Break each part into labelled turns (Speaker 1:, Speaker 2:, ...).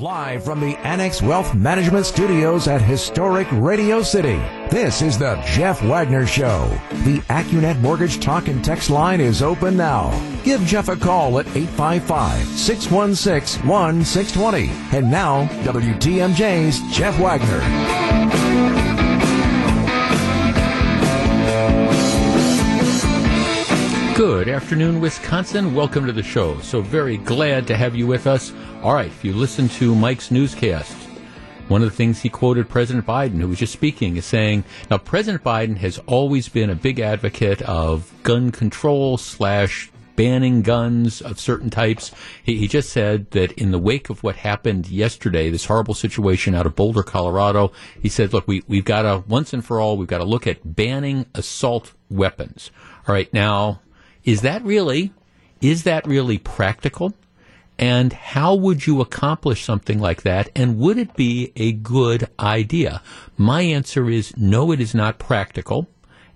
Speaker 1: Live from the Annex Wealth Management Studios at historic Radio City, this is the Jeff Wagner Show. The Accunet Mortgage Talk and Text line is open now. Give Jeff a call at 855-616-1620. And now, WTMJ's Jeff Wagner.
Speaker 2: Good afternoon, Wisconsin. Welcome to the show. So very glad to have you with us. All right, if you listen to Mike's newscast, one of the things he quoted President Biden, who was just speaking, is saying, now President Biden has always been a big advocate of gun control slash banning guns of certain types. He, he, just said that in the wake of what happened yesterday, this horrible situation out of Boulder, Colorado, he said, look, we, we've got to, once and for all, we've got to look at banning assault weapons. All right, now, is that really, is that really practical? And how would you accomplish something like that? And would it be a good idea? My answer is no, it is not practical.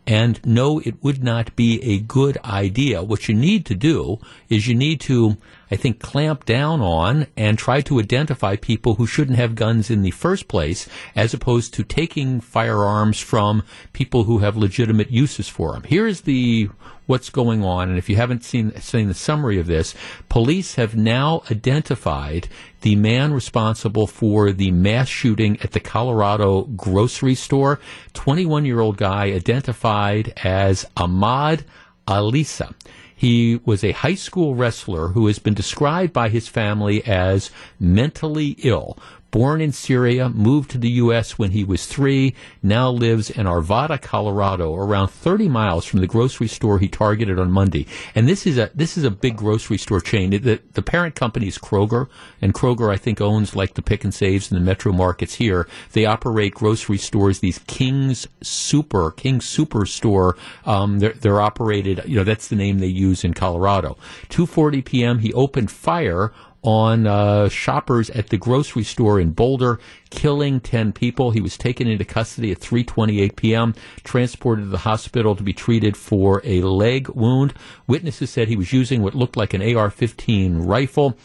Speaker 2: And no, it would not be a good idea. What you need to do is you need to, I think, clamp down on and try to identify people who shouldn't have guns in the first place, as opposed to taking firearms from people who have legitimate uses for them. Here is the what's going on. And if you haven't seen, seen the summary of this, police have now identified the man responsible for the mass shooting at the Colorado grocery store. 21 year old guy identified as Ahmad Alissa. He was a high school wrestler who has been described by his family as mentally ill born in Syria, moved to the U.S. when he was three, now lives in Arvada, Colorado, around 30 miles from the grocery store he targeted on Monday. And this is a this is a big grocery store chain. The, the parent company is Kroger, and Kroger I think owns like the Pick and Saves and the Metro Markets here. They operate grocery stores. These King's Super King Superstore. Um, they're, they're operated. You know that's the name they use in Colorado. 2:40 p.m. He opened fire on uh, shoppers at the grocery store in Boulder, killing 10 people. He was taken into custody at 3:28 p.m., transported to the hospital to be treated for a leg wound. Witnesses said he was using what looked like an AR-15 rifle.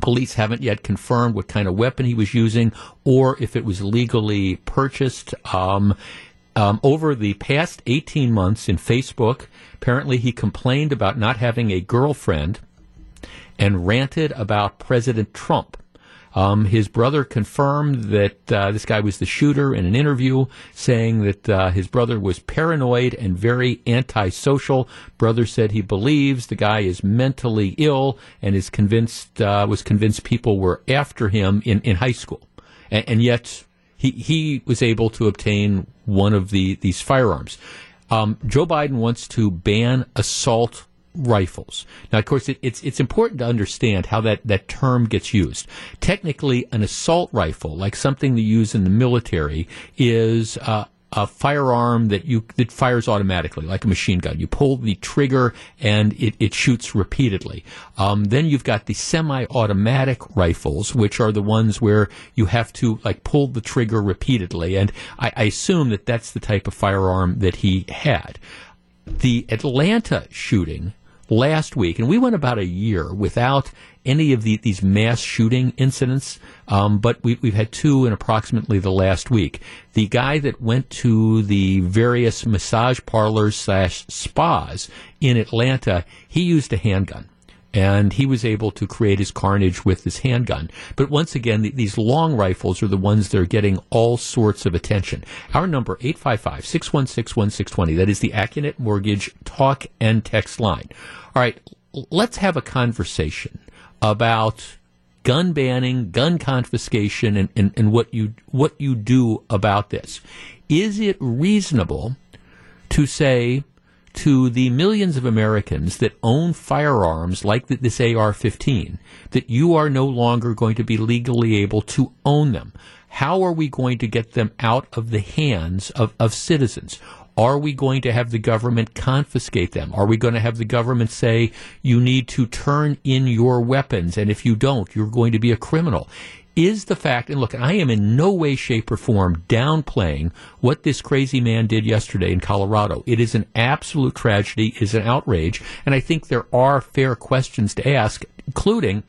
Speaker 2: Police haven't yet confirmed what kind of weapon he was using or if it was legally purchased. Um, um, over the past 18 months in Facebook, apparently he complained about not having a girlfriend and ranted about President Trump. Um, his brother confirmed that uh, this guy was the shooter in an interview, saying that uh, his brother was paranoid and very antisocial. Brother said he believes the guy is mentally ill and is convinced uh, was convinced people were after him in, in high school, and, and, yet he he was able to obtain one of the these firearms. Um, Joe Biden wants to ban assault rifles. Now, of course, it, it's it's important to understand how that, that term gets used. Technically, an assault rifle, like something they use in the military, is uh, a firearm that you that fires automatically, like a machine gun. You pull the trigger and it, it shoots repeatedly. Um, then you've got the semi-automatic rifles, which are the ones where you have to like pull the trigger repeatedly. And I, I assume that that's the type of firearm that he had. The Atlanta shooting last week, and we went about a year without any of the, these mass shooting incidents, um, but we, have had two in approximately the last week. The guy that went to the various massage parlors slash spas in Atlanta, he used a handgun and he was able to create his carnage with his handgun. But once again, the, these long rifles are the ones that are getting all sorts of attention. Our number, 855-616-1620. That is the AccuNet Mortgage talk and text line. All right, let's have a conversation about gun banning, gun confiscation, and, and, and what you what you do about this. Is it reasonable to say to the millions of Americans that own firearms like this AR 15 that you are no longer going to be legally able to own them. How are we going to get them out of the hands of, of citizens? Are we going to have the government confiscate them? Are we going to have the government say, you need to turn in your weapons, and if you don't, you're going to be a criminal? is the fact, and look, I am in no way, shape, or form downplaying what this crazy man did yesterday in Colorado. It is an absolute tragedy, is an outrage, and I think there are fair questions to ask, including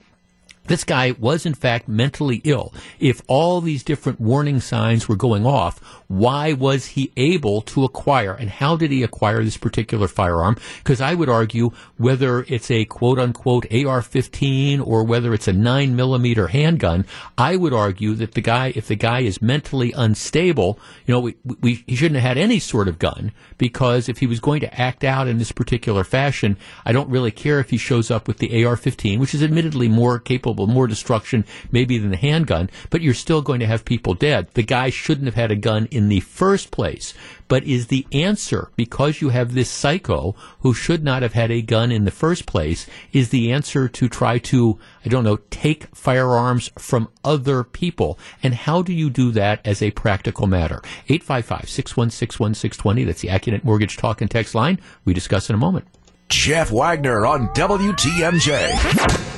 Speaker 2: this guy was in fact mentally ill. If all these different warning signs were going off, why was he able to acquire and how did he acquire this particular firearm? Because I would argue whether it's a quote unquote AR-15 or whether it's a nine millimeter handgun, I would argue that the guy, if the guy is mentally unstable, you know, we, we, he shouldn't have had any sort of gun because if he was going to act out in this particular fashion, I don't really care if he shows up with the AR-15, which is admittedly more capable more destruction maybe than the handgun, but you're still going to have people dead. The guy shouldn't have had a gun in the first place. But is the answer, because you have this psycho who should not have had a gun in the first place, is the answer to try to, I don't know, take firearms from other people? And how do you do that as a practical matter? 855 616 1620. That's the Accunet Mortgage Talk and Text line. We discuss in a moment.
Speaker 1: Jeff Wagner on WTMJ.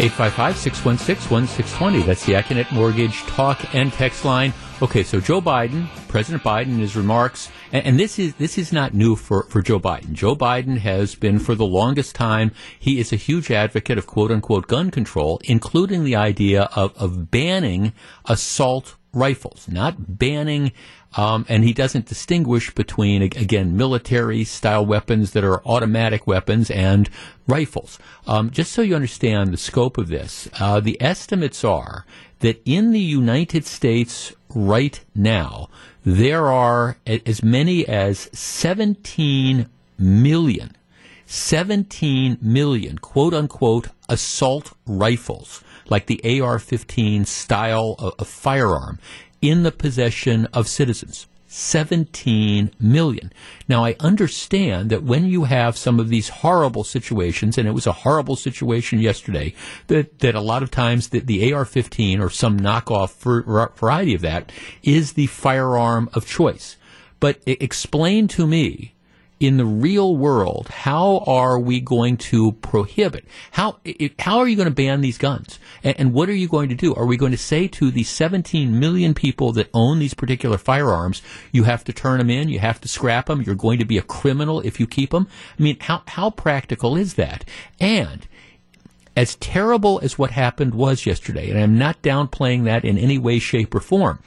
Speaker 2: 855 616 1620. That's the Accunet Mortgage talk and text line. Okay, so Joe Biden, President Biden, his remarks, and, and, this is this is not new for, for Joe Biden. Joe Biden has been for the longest time. He is a huge advocate of quote unquote gun control, including the idea of, of banning assault rifles, not banning um, and he doesn't distinguish between, again, military style weapons that are automatic weapons and rifles. Um, just so you understand the scope of this, uh, the estimates are that in the United States right now, there are as many as 17 million, 17 million quote unquote assault rifles, like the AR 15 style of, of firearm in the possession of citizens. 17 million. Now, I understand that when you have some of these horrible situations, and it was a horrible situation yesterday, that, that a lot of times the, the AR 15 or some knockoff variety of that is the firearm of choice. But explain to me in the real world, how are we going to prohibit? How how are you going to ban these guns? And, and, what are you going to do? Are we going to say to the 17 million people that own these particular firearms, you have to turn them in, you have to scrap them, you're going to be a criminal if you keep them? I mean, how how practical is that? And as terrible as what happened was yesterday, and I'm not downplaying that in any way, shape, or form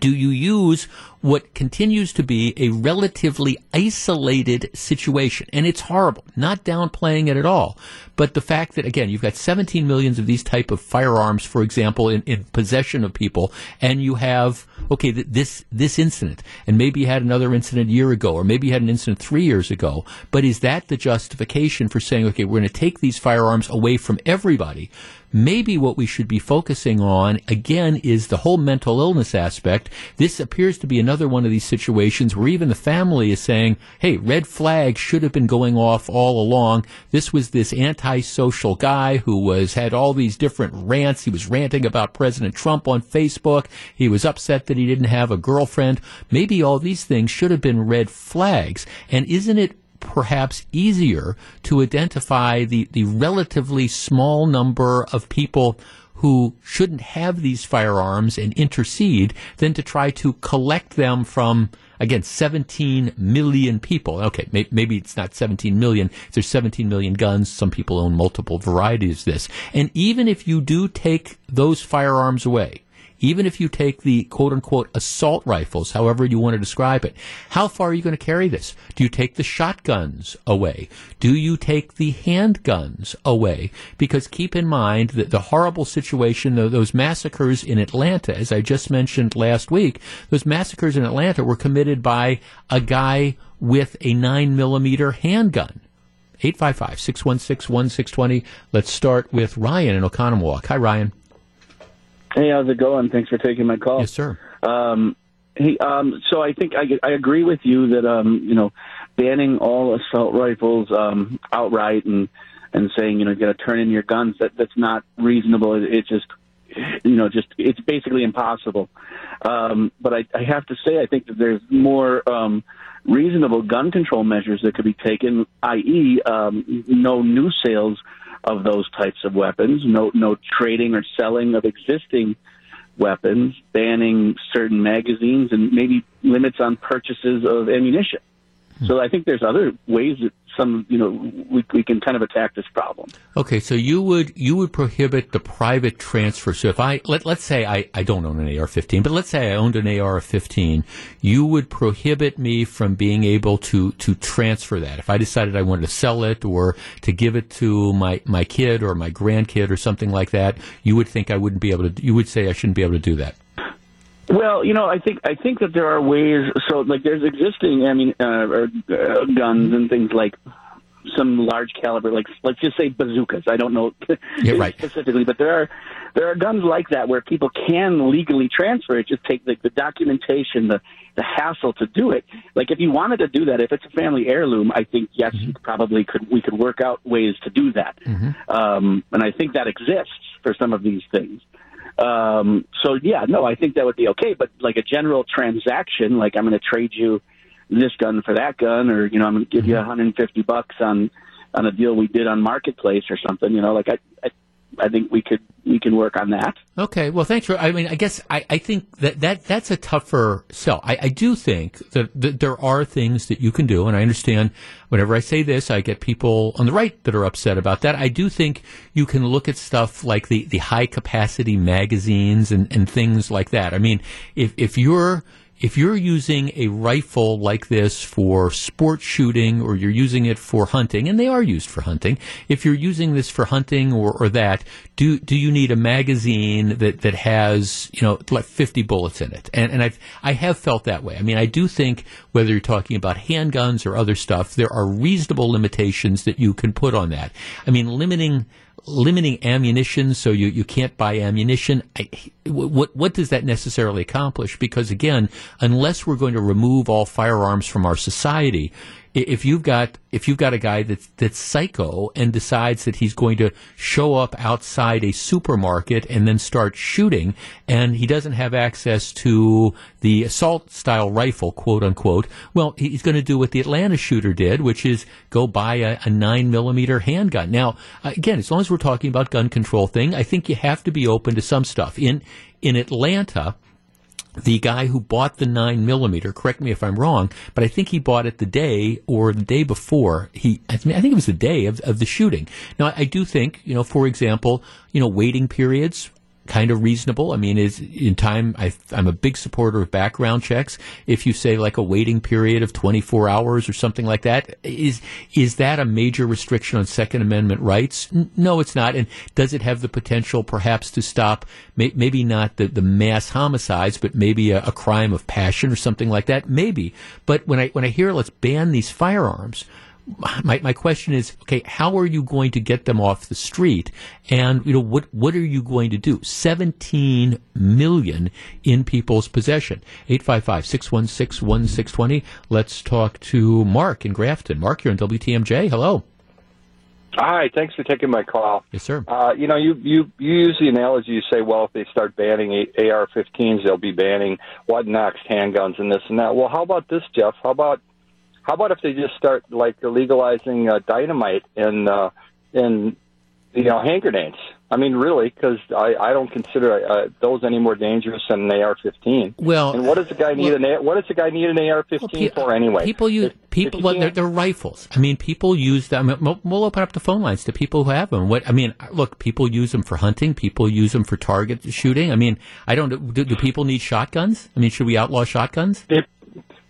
Speaker 2: do you use what continues to be a relatively isolated situation? And it's horrible, not downplaying it at all. But the fact that, again, you've got 17 millions of these type of firearms, for example, in, in possession of people, and you have, okay, th- this, this incident, and maybe you had another incident a year ago, or maybe you had an incident three years ago, but is that the justification for saying, okay, we're going to take these firearms away from everybody? maybe what we should be focusing on again is the whole mental illness aspect. This appears to be another one of these situations where even the family is saying, hey, red flag should have been going off all along. This was this antisocial guy who was had all these different rants. He was ranting about President Trump on Facebook. He was upset that he didn't have a girlfriend. Maybe all these things should have been red flags. And isn't it perhaps easier to identify the, the relatively small number of people who shouldn't have these firearms and intercede than to try to collect them from again 17 million people okay may, maybe it's not 17 million there's 17 million guns some people own multiple varieties of this and even if you do take those firearms away even if you take the quote unquote assault rifles, however you want to describe it, how far are you going to carry this? Do you take the shotguns away? Do you take the handguns away? Because keep in mind that the horrible situation, those massacres in Atlanta, as I just mentioned last week, those massacres in Atlanta were committed by a guy with a 9 millimeter handgun. 855 616 1620. Let's start with Ryan in Oconomowoc. Hi, Ryan.
Speaker 3: Hey, how's it going? Thanks for taking my call.
Speaker 2: Yes, sir.
Speaker 3: Um, hey, um, so I think I, I agree with you that um, you know banning all assault rifles um, outright and and saying you know you got to turn in your guns that that's not reasonable. It, it just you know just it's basically impossible. Um, but I, I have to say I think that there's more um, reasonable gun control measures that could be taken, i.e., um, no new sales of those types of weapons, no no trading or selling of existing weapons, banning certain magazines, and maybe limits on purchases of ammunition. So I think there's other ways that some, you know, we, we can kind of attack this problem.
Speaker 2: Okay, so you would you would prohibit the private transfer. So if I let let's say I, I don't own an AR-15, but let's say I owned an AR-15, you would prohibit me from being able to to transfer that. If I decided I wanted to sell it or to give it to my my kid or my grandkid or something like that, you would think I wouldn't be able to. You would say I shouldn't be able to do that.
Speaker 3: Well, you know, I think I think that there are ways. So, like, there's existing, I mean, uh, or, uh, guns and things like some large caliber, like let's just say bazookas. I don't know
Speaker 2: yeah, right.
Speaker 3: specifically, but there are there are guns like that where people can legally transfer it. Just take the, the documentation, the the hassle to do it. Like if you wanted to do that, if it's a family heirloom, I think yes, mm-hmm. you probably could. We could work out ways to do that, mm-hmm. um, and I think that exists for some of these things. Um, so yeah, no, I think that would be okay. But like a general transaction, like I'm going to trade you this gun for that gun, or you know, I'm going to give you 150 mm-hmm. bucks on on a deal we did on Marketplace or something. You know, like I, I I think we could we can work on that.
Speaker 2: Okay. Well, thanks for. I mean, I guess I, I think that, that that's a tougher sell. I, I do think that, that there are things that you can do, and I understand. Whenever I say this, I get people on the right that are upset about that. I do think you can look at stuff like the, the high capacity magazines and, and things like that. I mean, if if you're if you're using a rifle like this for sport shooting or you're using it for hunting, and they are used for hunting, if you're using this for hunting or, or that, do do you need a magazine that, that has you know like 50 bullets in it? And and I've I have felt that way. I mean, I do think whether you're talking about handguns or other stuff, there are reasonable limitations that you can put on that. I mean, limiting limiting ammunition so you, you can't buy ammunition. I, what what does that necessarily accomplish? Because again, unless we're going to remove all firearms from our society, if you've got if you've got a guy that's that's psycho and decides that he's going to show up outside a supermarket and then start shooting, and he doesn't have access to the assault style rifle, quote unquote, well, he's going to do what the Atlanta shooter did, which is go buy a, a nine millimeter handgun. Now, again, as long as we're talking about gun control thing, I think you have to be open to some stuff. In in Atlanta, the guy who bought the nine millimeter, correct me if I'm wrong, but I think he bought it the day or the day before he, I, mean, I think it was the day of, of the shooting. Now, I do think, you know, for example, you know, waiting periods, kind of reasonable. I mean, is in time. I, am a big supporter of background checks. If you say like a waiting period of 24 hours or something like that, is is that a major restriction on Second Amendment rights? No, it's not. And does it have the potential, perhaps, to stop may, maybe not the, the mass homicides, but maybe a, a crime of passion or something like that? Maybe. But when I when I hear let's ban these firearms my, my question is, okay, how are you going to get them off the street? And, you know, what, what are you going to do? 17 million in people's possession. 855-616-1620. Let's talk to Mark in Grafton. Mark, you're on WTMJ. Hello.
Speaker 4: Hi, thanks for taking my call.
Speaker 2: Yes, sir.
Speaker 4: Uh, you know, you, you you use the analogy. You say, well, if they start banning AR-15s, they'll be banning what next, handguns and this and that. Well, how about this, Jeff? How about how about if they just start like legalizing uh, dynamite and uh, and you know hand grenades? I mean, really, because I, I don't consider uh, those any more dangerous than an AR-15.
Speaker 2: Well,
Speaker 4: and what does the guy need well, an what does the guy need an AR-15 well, pe- for anyway?
Speaker 2: People use if, people. If well, they're, they're, rifles. I mean, people use them. We'll open up the phone lines to people who have them. What I mean, look, people use them for hunting. People use them for target shooting. I mean, I don't. Do, do people need shotguns? I mean, should we outlaw shotguns?
Speaker 4: If,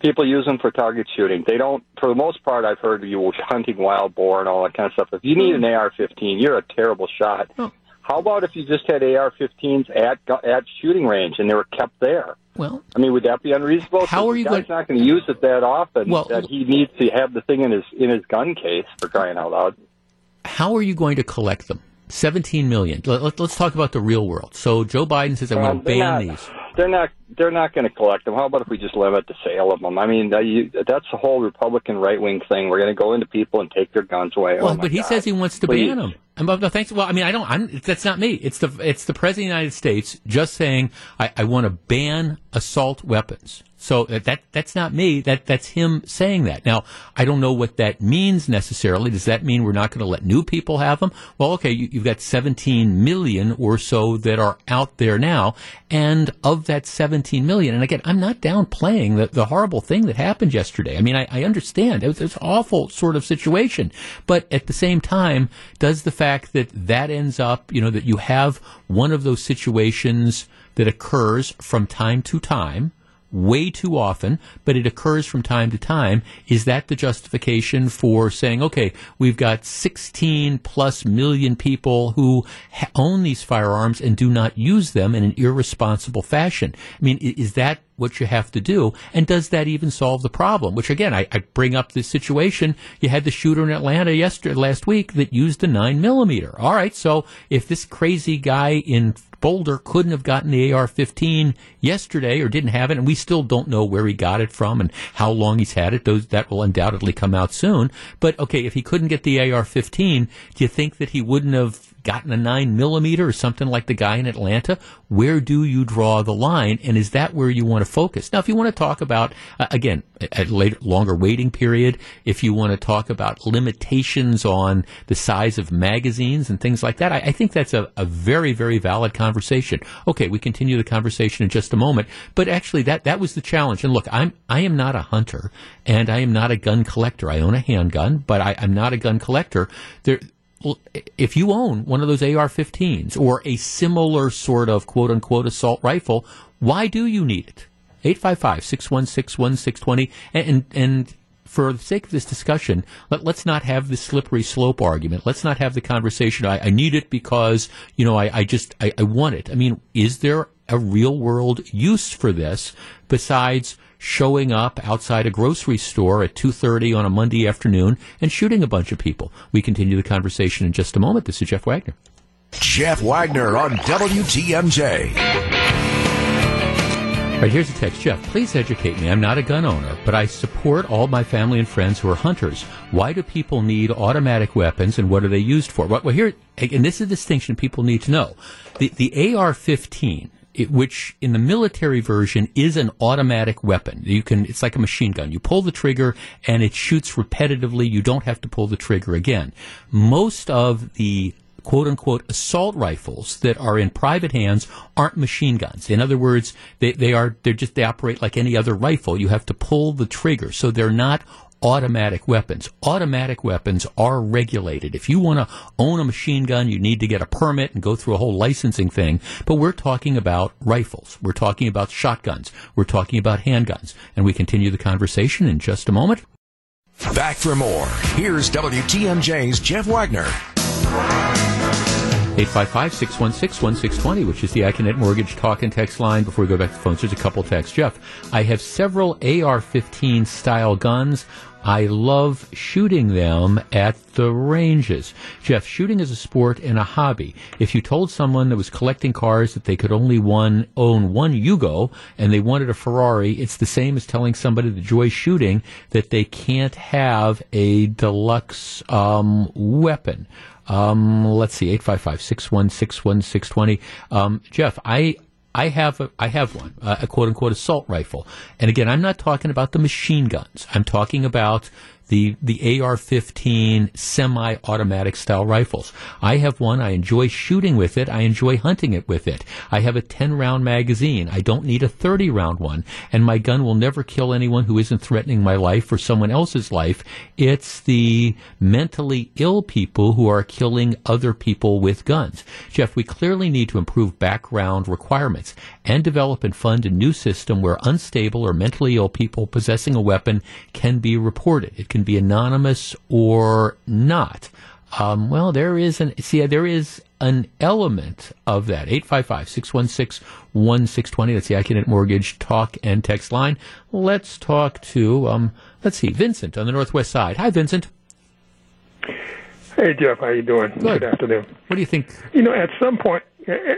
Speaker 4: people use them for target shooting. They don't, for the most part, I've heard you hunting wild boar and all that kind of stuff. If you need an hmm. AR-15, you're a terrible shot. Oh. How about if you just had AR-15s at at shooting range and they were kept there?
Speaker 2: Well,
Speaker 4: I mean, would that be unreasonable?
Speaker 2: How are you?
Speaker 4: Guy's going... not going to use it that often. Well, that he needs to have the thing in his in his gun case for crying out loud.
Speaker 2: How are you going to collect them? 17 million. Let, us talk about the real world. So Joe Biden says, I want to ban
Speaker 4: not,
Speaker 2: these.
Speaker 4: They're not. They're not going to collect them. How about if we just limit the sale of them? I mean, that, you, that's the whole Republican right wing thing. We're going to go into people and take their guns away.
Speaker 2: Well,
Speaker 4: oh
Speaker 2: but he
Speaker 4: God.
Speaker 2: says he wants to
Speaker 4: Please.
Speaker 2: ban them. And, but, thanks. Well, I mean, I don't. I'm, that's not me. It's the it's the president of the United States just saying I, I want to ban assault weapons. So that that's not me. That that's him saying that. Now I don't know what that means necessarily. Does that mean we're not going to let new people have them? Well, okay, you, have got 17 million or so that are out there now, and of that 17 million, and again, I'm not downplaying the, the horrible thing that happened yesterday. I mean, I, I understand it was, it was an awful sort of situation, but at the same time, does the fact that that ends up, you know, that you have one of those situations that occurs from time to time way too often, but it occurs from time to time. Is that the justification for saying, okay, we've got 16 plus million people who ha- own these firearms and do not use them in an irresponsible fashion? I mean, is that what you have to do? And does that even solve the problem? Which again, I, I bring up this situation. You had the shooter in Atlanta yesterday, last week that used a nine millimeter. All right. So if this crazy guy in Boulder couldn't have gotten the AR-15 yesterday or didn't have it, and we still don't know where he got it from and how long he's had it. Those that will undoubtedly come out soon. But okay, if he couldn't get the AR-15, do you think that he wouldn't have gotten a nine millimeter or something like the guy in Atlanta? Where do you draw the line? And is that where you want to focus? Now, if you want to talk about, uh, again, a later, longer waiting period, if you want to talk about limitations on the size of magazines and things like that, I, I think that's a, a, very, very valid conversation. Okay, we continue the conversation in just a moment, but actually that, that was the challenge. And look, I'm, I am not a hunter and I am not a gun collector. I own a handgun, but I, I'm not a gun collector. There, if you own one of those AR-15s or a similar sort of quote unquote assault rifle, why do you need it? 855-616-1620 and, and for the sake of this discussion, let, us not have the slippery slope argument. Let's not have the conversation. I, I need it because you know I, I just I, I want it. I mean, is there a real world use for this besides showing up outside a grocery store at 2.30 on a Monday afternoon and shooting a bunch of people. We continue the conversation in just a moment. This is Jeff Wagner.
Speaker 1: Jeff Wagner on WTMJ.
Speaker 2: All right, here's a text. Jeff, please educate me. I'm not a gun owner, but I support all my family and friends who are hunters. Why do people need automatic weapons and what are they used for? Well, here, and this is a distinction people need to know. The, the AR-15 it, which in the military version is an automatic weapon. You can, it's like a machine gun. You pull the trigger and it shoots repetitively. You don't have to pull the trigger again. Most of the quote unquote assault rifles that are in private hands aren't machine guns. In other words, they, they are, they're just, they operate like any other rifle. You have to pull the trigger. So they're not automatic weapons. Automatic weapons are regulated. If you want to own a machine gun, you need to get a permit and go through a whole licensing thing. But we're talking about rifles. We're talking about shotguns. We're talking about handguns. And we continue the conversation in just a moment.
Speaker 1: Back for more. Here's WTMJ's Jeff Wagner.
Speaker 2: 855-616-1620, which is the Accunet Mortgage talk and text line. Before we go back to the phones, there's a couple texts. Jeff, I have several AR-15 style guns. I love shooting them at the ranges. Jeff, shooting is a sport and a hobby. If you told someone that was collecting cars that they could only one own one Yugo and they wanted a Ferrari, it's the same as telling somebody that enjoys shooting that they can't have a deluxe um, weapon. Um, let's see, 855-616-1620. Um, Jeff, I, I have a, I have one, uh, a quote unquote assault rifle. And again, I'm not talking about the machine guns. I'm talking about the the AR-15 semi-automatic style rifles. I have one. I enjoy shooting with it. I enjoy hunting it with it. I have a 10-round magazine. I don't need a 30-round one, and my gun will never kill anyone who isn't threatening my life or someone else's life. It's the mentally ill people who are killing other people with guns. Jeff, we clearly need to improve background requirements and develop and fund a new system where unstable or mentally ill people possessing a weapon can be reported. It can be anonymous or not. Um, well, there is an see, there is an element of that. 855-616-1620. That's the Accunet Mortgage talk and text line. Let's talk to um, let's see, Vincent on the Northwest Side. Hi, Vincent.
Speaker 5: Hey, Jeff. How you doing?
Speaker 2: Good.
Speaker 5: Good afternoon.
Speaker 2: What do you think?
Speaker 5: You know, at some point,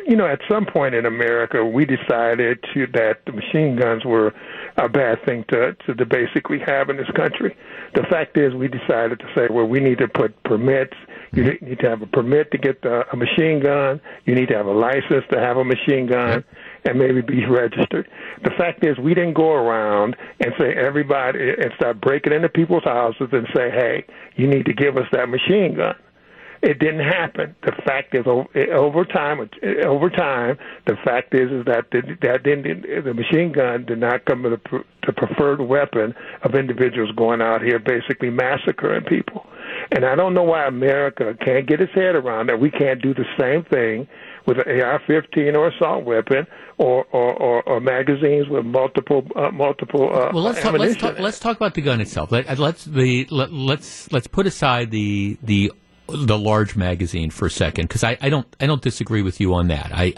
Speaker 5: you know, at some point in America, we decided to, that the machine guns were a bad thing to, to to basically have in this country. The fact is, we decided to say, well, we need to put permits. You mm-hmm. need to have a permit to get the, a machine gun. You need to have a license to have a machine gun. and maybe be registered. The fact is, we didn't go around and say everybody and start breaking into people's houses and say, "Hey, you need to give us that machine gun." It didn't happen. The fact is, over time, over time, the fact is, is that the, that didn't, the machine gun did not come to the, the preferred weapon of individuals going out here basically massacring people. And I don't know why America can't get its head around that we can't do the same thing with an AR-15 or assault weapon or or, or, or magazines with multiple uh, multiple. Uh,
Speaker 2: well, let's talk, let's talk. Let's talk about the gun itself. Let, us the let, let's let's put aside the the the large magazine for a second because I, I, don't I don't disagree with you on that. I,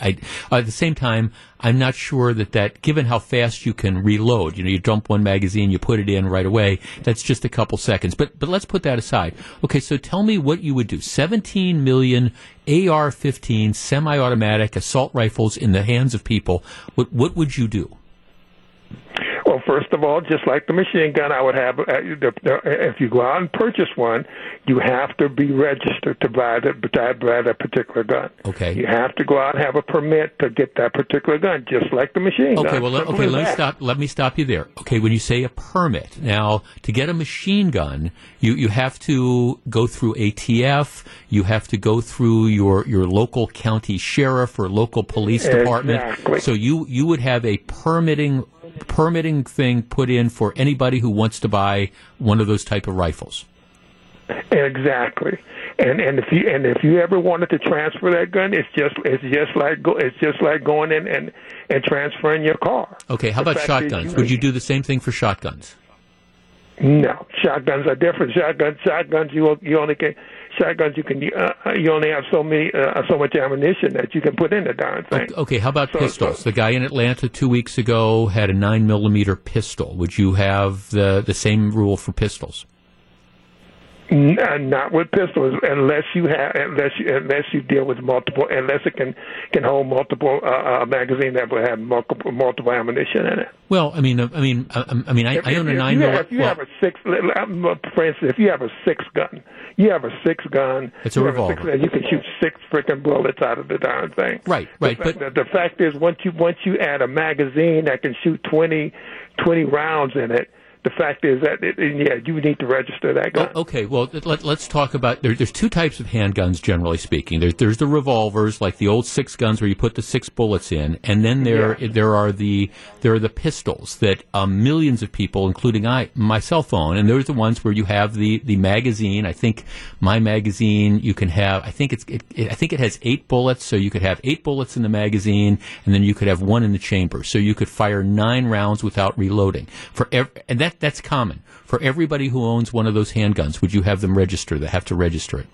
Speaker 2: I, at the same time I'm not sure that that given how fast you can reload, you know, you dump one magazine, you put it in right away. That's just a couple seconds. But but let's put that aside. Okay, so tell me what you would do. 17 million AR-15 semi-automatic assault rifles in the hands of people. What what would you do?
Speaker 5: First of all, just like the machine gun, I would have. Uh, if you go out and purchase one, you have to be registered to buy that to buy that particular gun.
Speaker 2: Okay.
Speaker 5: You have to go out and have a permit to get that particular gun, just like the machine
Speaker 2: okay,
Speaker 5: gun. Okay.
Speaker 2: Well, okay, let me stop. Let me stop you there. Okay, when you say a permit, now to get a machine gun, you you have to go through ATF. You have to go through your your local county sheriff or local police department.
Speaker 5: Exactly.
Speaker 2: So you you would have a permitting permitting thing put in for anybody who wants to buy one of those type of rifles.
Speaker 5: Exactly. And and if you and if you ever wanted to transfer that gun, it's just it's just like go, it's just like going in and and transferring your car.
Speaker 2: Okay, how the about shotguns? You, Would you do the same thing for shotguns?
Speaker 5: No, shotguns are different. Shotguns, shotguns, you you only can shotguns you can uh, uh, you only have so many uh, so much ammunition that you can put in the darn thing.
Speaker 2: Okay, okay how about so, pistols? So, the guy in Atlanta two weeks ago had a nine millimeter pistol. Would you have the the same rule for pistols?
Speaker 5: N- uh, not with pistols, unless you have, unless you, unless you deal with multiple, unless it can can hold multiple uh, uh, magazine that will have multiple multiple ammunition in it.
Speaker 2: Well, I mean, uh, I mean, I, I mean, I, if, I own
Speaker 5: if,
Speaker 2: a nine.
Speaker 5: If if you
Speaker 2: well,
Speaker 5: have a six, for instance, if you have a six gun, you have a six gun.
Speaker 2: It's a revolver. A
Speaker 5: six, you can shoot six freaking bullets out of the darn thing.
Speaker 2: Right, right.
Speaker 5: The,
Speaker 2: but
Speaker 5: the, the fact is, once you once you add a magazine that can shoot 20, 20 rounds in it the fact is that it, yeah, you need to register that gun.
Speaker 2: Oh, okay, well let, us talk about there, there's two types of handguns generally speaking. There's there's the revolvers like the old six guns where you put the six bullets in, and then there yeah. there are the there are the pistols that um, millions of people, including I my cell phone, and those are the ones where you have the the magazine. I think my magazine you can have. I think it's it, it, I think it has eight bullets, so you could have eight bullets in the magazine, and then you could have one in the chamber, so you could fire nine rounds without reloading for every, and that that that's common for everybody who owns one of those handguns. Would you have them register? They have to register it.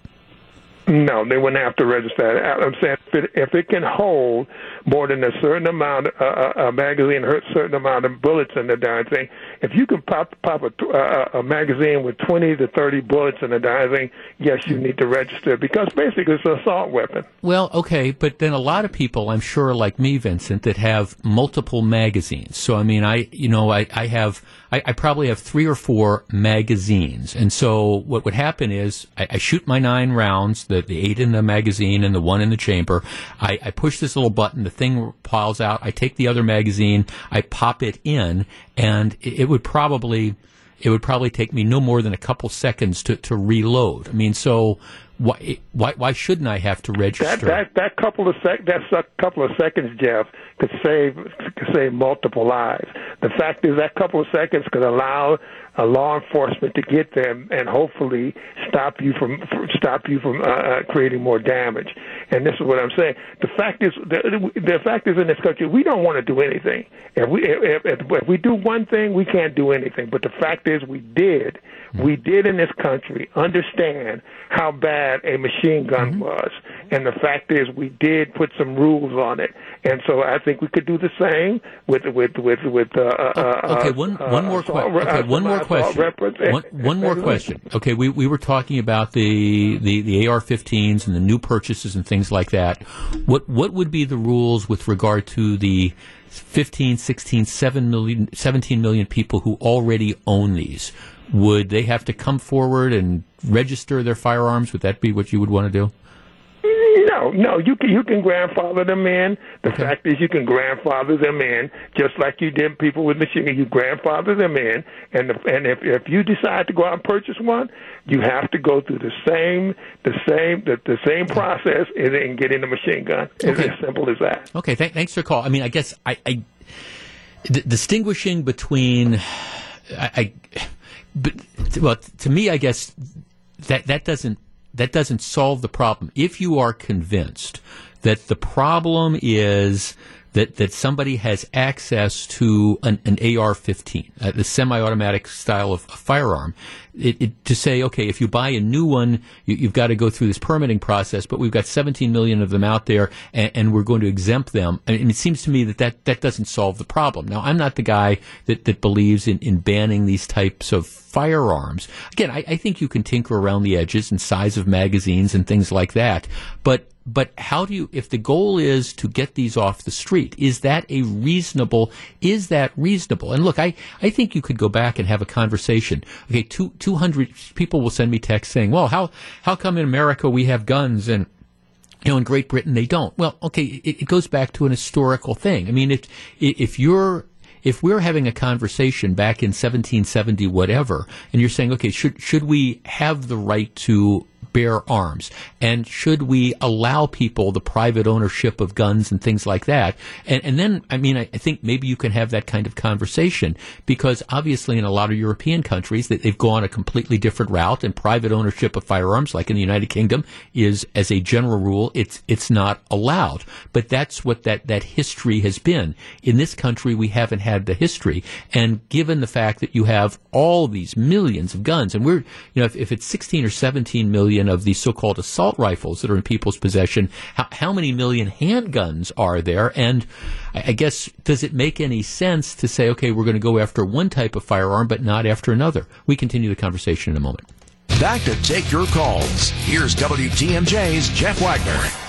Speaker 5: No, they wouldn't have to register. I'm saying if it, if it can hold more than a certain amount, uh, uh a magazine, a certain amount of bullets in the darn thing. If you can pop pop a, uh, a magazine with 20 to 30 bullets in a thing, yes, you need to register because basically it's an assault weapon.
Speaker 2: Well, okay, but then a lot of people, I'm sure, like me, Vincent, that have multiple magazines. So I mean, I you know, I I have I, I probably have three or four magazines, and so what would happen is I, I shoot my nine rounds, the the eight in the magazine and the one in the chamber. I, I push this little button. The thing piles out. I take the other magazine, I pop it in, and it, it would probably it would probably take me no more than a couple seconds to, to reload. I mean, so why, why why shouldn't I have to register?
Speaker 5: That that, that couple of sec that's a couple of seconds, Jeff, could save could save multiple lives. The fact is that couple of seconds could allow uh, law enforcement to get them and hopefully stop you from stop you from uh, uh, creating more damage. And this is what I'm saying. The fact is, the, the fact is, in this country, we don't want to do anything. If we if, if, if we do one thing, we can't do anything. But the fact is, we did. We did in this country understand how bad a machine gun mm-hmm. was, and the fact is, we did put some rules on it. And so I think we could do the same with with with with. Uh, uh,
Speaker 2: okay, one uh, one more question. Okay, one more question. One, one more question. Okay, we we were talking about the the the AR-15s and the new purchases and things like that. What what would be the rules with regard to the 15, 16, 7 million, 17 million people who already own these? Would they have to come forward and register their firearms? Would that be what you would want to do?
Speaker 5: No, no, you can you can grandfather them in. The
Speaker 2: Okay.
Speaker 5: fact is, you can grandfather them in just like you did people with machine. You grandfather them in, and the, and if if you decide to go out and purchase one, you have to go through the same the same the, the same process in, in getting the machine gun. It's
Speaker 2: Okay.
Speaker 5: as simple as that.
Speaker 2: Okay, th- thanks for the call. I mean, I guess I, I d- distinguishing between, I, I but, well, to me, I guess that that doesn't that doesn't solve the problem. If you are convinced that the problem is that, that somebody has access to an, an AR-15, uh, the semi-automatic style of, of firearm, it, it, to say, okay, if you buy a new one, you, you've got to go through this permitting process, but we've got 17 million of them out there, and, and we're going to exempt them. And it seems to me that, that that doesn't solve the problem. Now, I'm not the guy that, that believes in, in banning these types of firearms. Again, I, I think you can tinker around the edges and size of magazines and things like that, but but how do you if the goal is to get these off the street is that a reasonable is that reasonable and look i i think you could go back and have a conversation okay two, 200 people will send me texts saying well how how come in america we have guns and you know, in Great Britain they don't. Well, okay, it, it goes back to an historical thing. I mean, if if you're if we're having a conversation back in 1770, whatever, and you're saying, okay, should should we have the right to bear arms, and should we allow people the private ownership of guns and things like that? And and then, I mean, I, I think maybe you can have that kind of conversation because obviously in a lot of European countries that they've gone a completely different route, and private ownership of firearms, like in the United Kingdom, is as a general rule, it's it's not allowed. But that's what that that history has been. In this country, we haven't had the history, and given the fact that you have all these millions of guns, and we're you know if, if it's 16 or 17 million of these so-called assault rifles that are in people's possession, how, how many million handguns are there? And I, I guess does it make any sense to say, okay, we're going to go after one type of firearm, but not after another? We continue the conversation in a moment.
Speaker 1: Back to take your calls. Here's WTMJ's Jeff Wagner.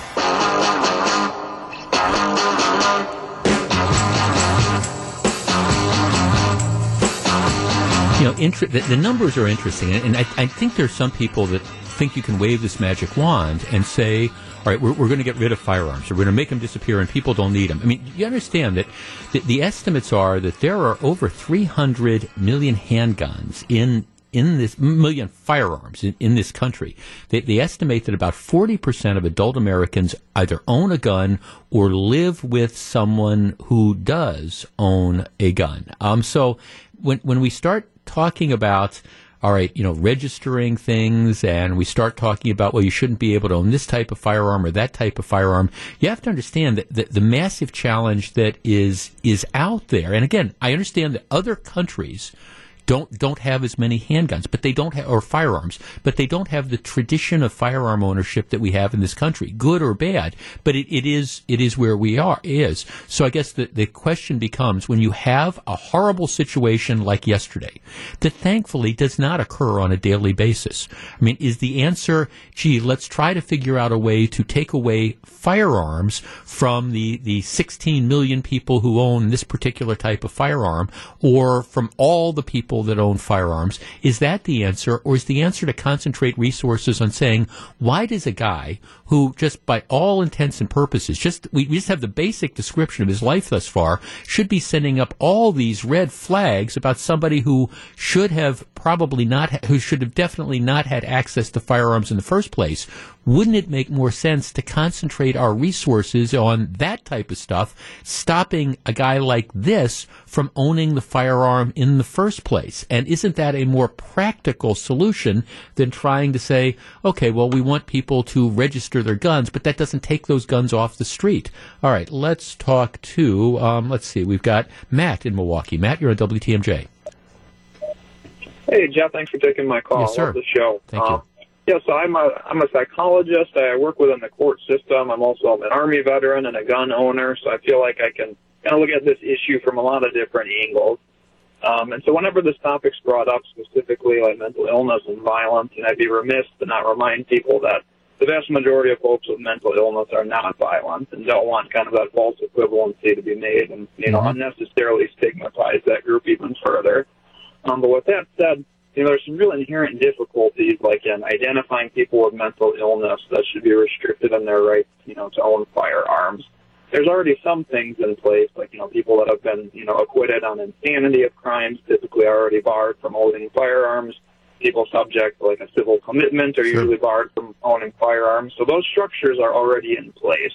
Speaker 2: you know, inter- the, the numbers are interesting, and, and I, I think there's some people that think you can wave this magic wand and say, all right, we're, we're going to get rid of firearms, or we're going to make them disappear, and people don't need them. I mean, you understand that the, the estimates are that there are over 300 million handguns in in this million firearms in, in this country. They, they estimate that about 40% of adult Americans either own a gun or live with someone who does own a gun. Um, so when when we start talking about all right, you know, registering things and we start talking about, well, you shouldn't be able to own this type of firearm or that type of firearm. You have to understand that the, the massive challenge that is, is out there. And again, I understand that other countries don't don't have as many handguns, but they don't have or firearms, but they don't have the tradition of firearm ownership that we have in this country, good or bad. But it, it is it is where we are is. So I guess the the question becomes when you have a horrible situation like yesterday, that thankfully does not occur on a daily basis. I mean, is the answer, gee, let's try to figure out a way to take away firearms from the the 16 million people who own this particular type of firearm, or from all the people that own firearms. Is that the answer, or is the answer to concentrate resources on saying, why does a guy who just by all intents and purposes, just we, we just have the basic description of his life thus far, should be sending up all these red flags about somebody who should have probably not, who should have definitely not had access to firearms in the first place? Wouldn't it make more sense to concentrate our resources on that type of stuff, stopping a guy like this from owning the firearm in the first place? And isn't that a more practical solution than trying to say, okay, well, we want people to register their guns, but that doesn't take those guns off the street? All right, let's talk to, um, let's see, we've got Matt in Milwaukee. Matt, you're on WTMJ.
Speaker 6: Hey, Jeff, thanks for taking my call.
Speaker 2: Yes, sir.
Speaker 6: Love the show.
Speaker 2: Thank you.
Speaker 6: Yeah, so I'm a I'm a psychologist. I work within the court system. I'm also an Army veteran and a gun owner, so I feel like I can kind of look at this issue from a lot of different angles. Um, and so whenever this topic's brought up, specifically like mental illness and violence, and I'd be remiss to not remind people that the vast majority of folks with mental illness are not violent and don't want kind of that false equivalency to be made and, you know,
Speaker 2: Mhm.
Speaker 6: unnecessarily stigmatize that group even further. Um, but with that said, you know, there's some real inherent difficulties, like in identifying people with mental illness that should be restricted in their right, you know, to own firearms. There's already some things in place, like you know, people that have been, you know, acquitted on insanity of crimes, typically already barred from owning firearms. People subject to like a civil commitment are
Speaker 2: Sure.
Speaker 6: usually barred from owning firearms. So those structures are already in place.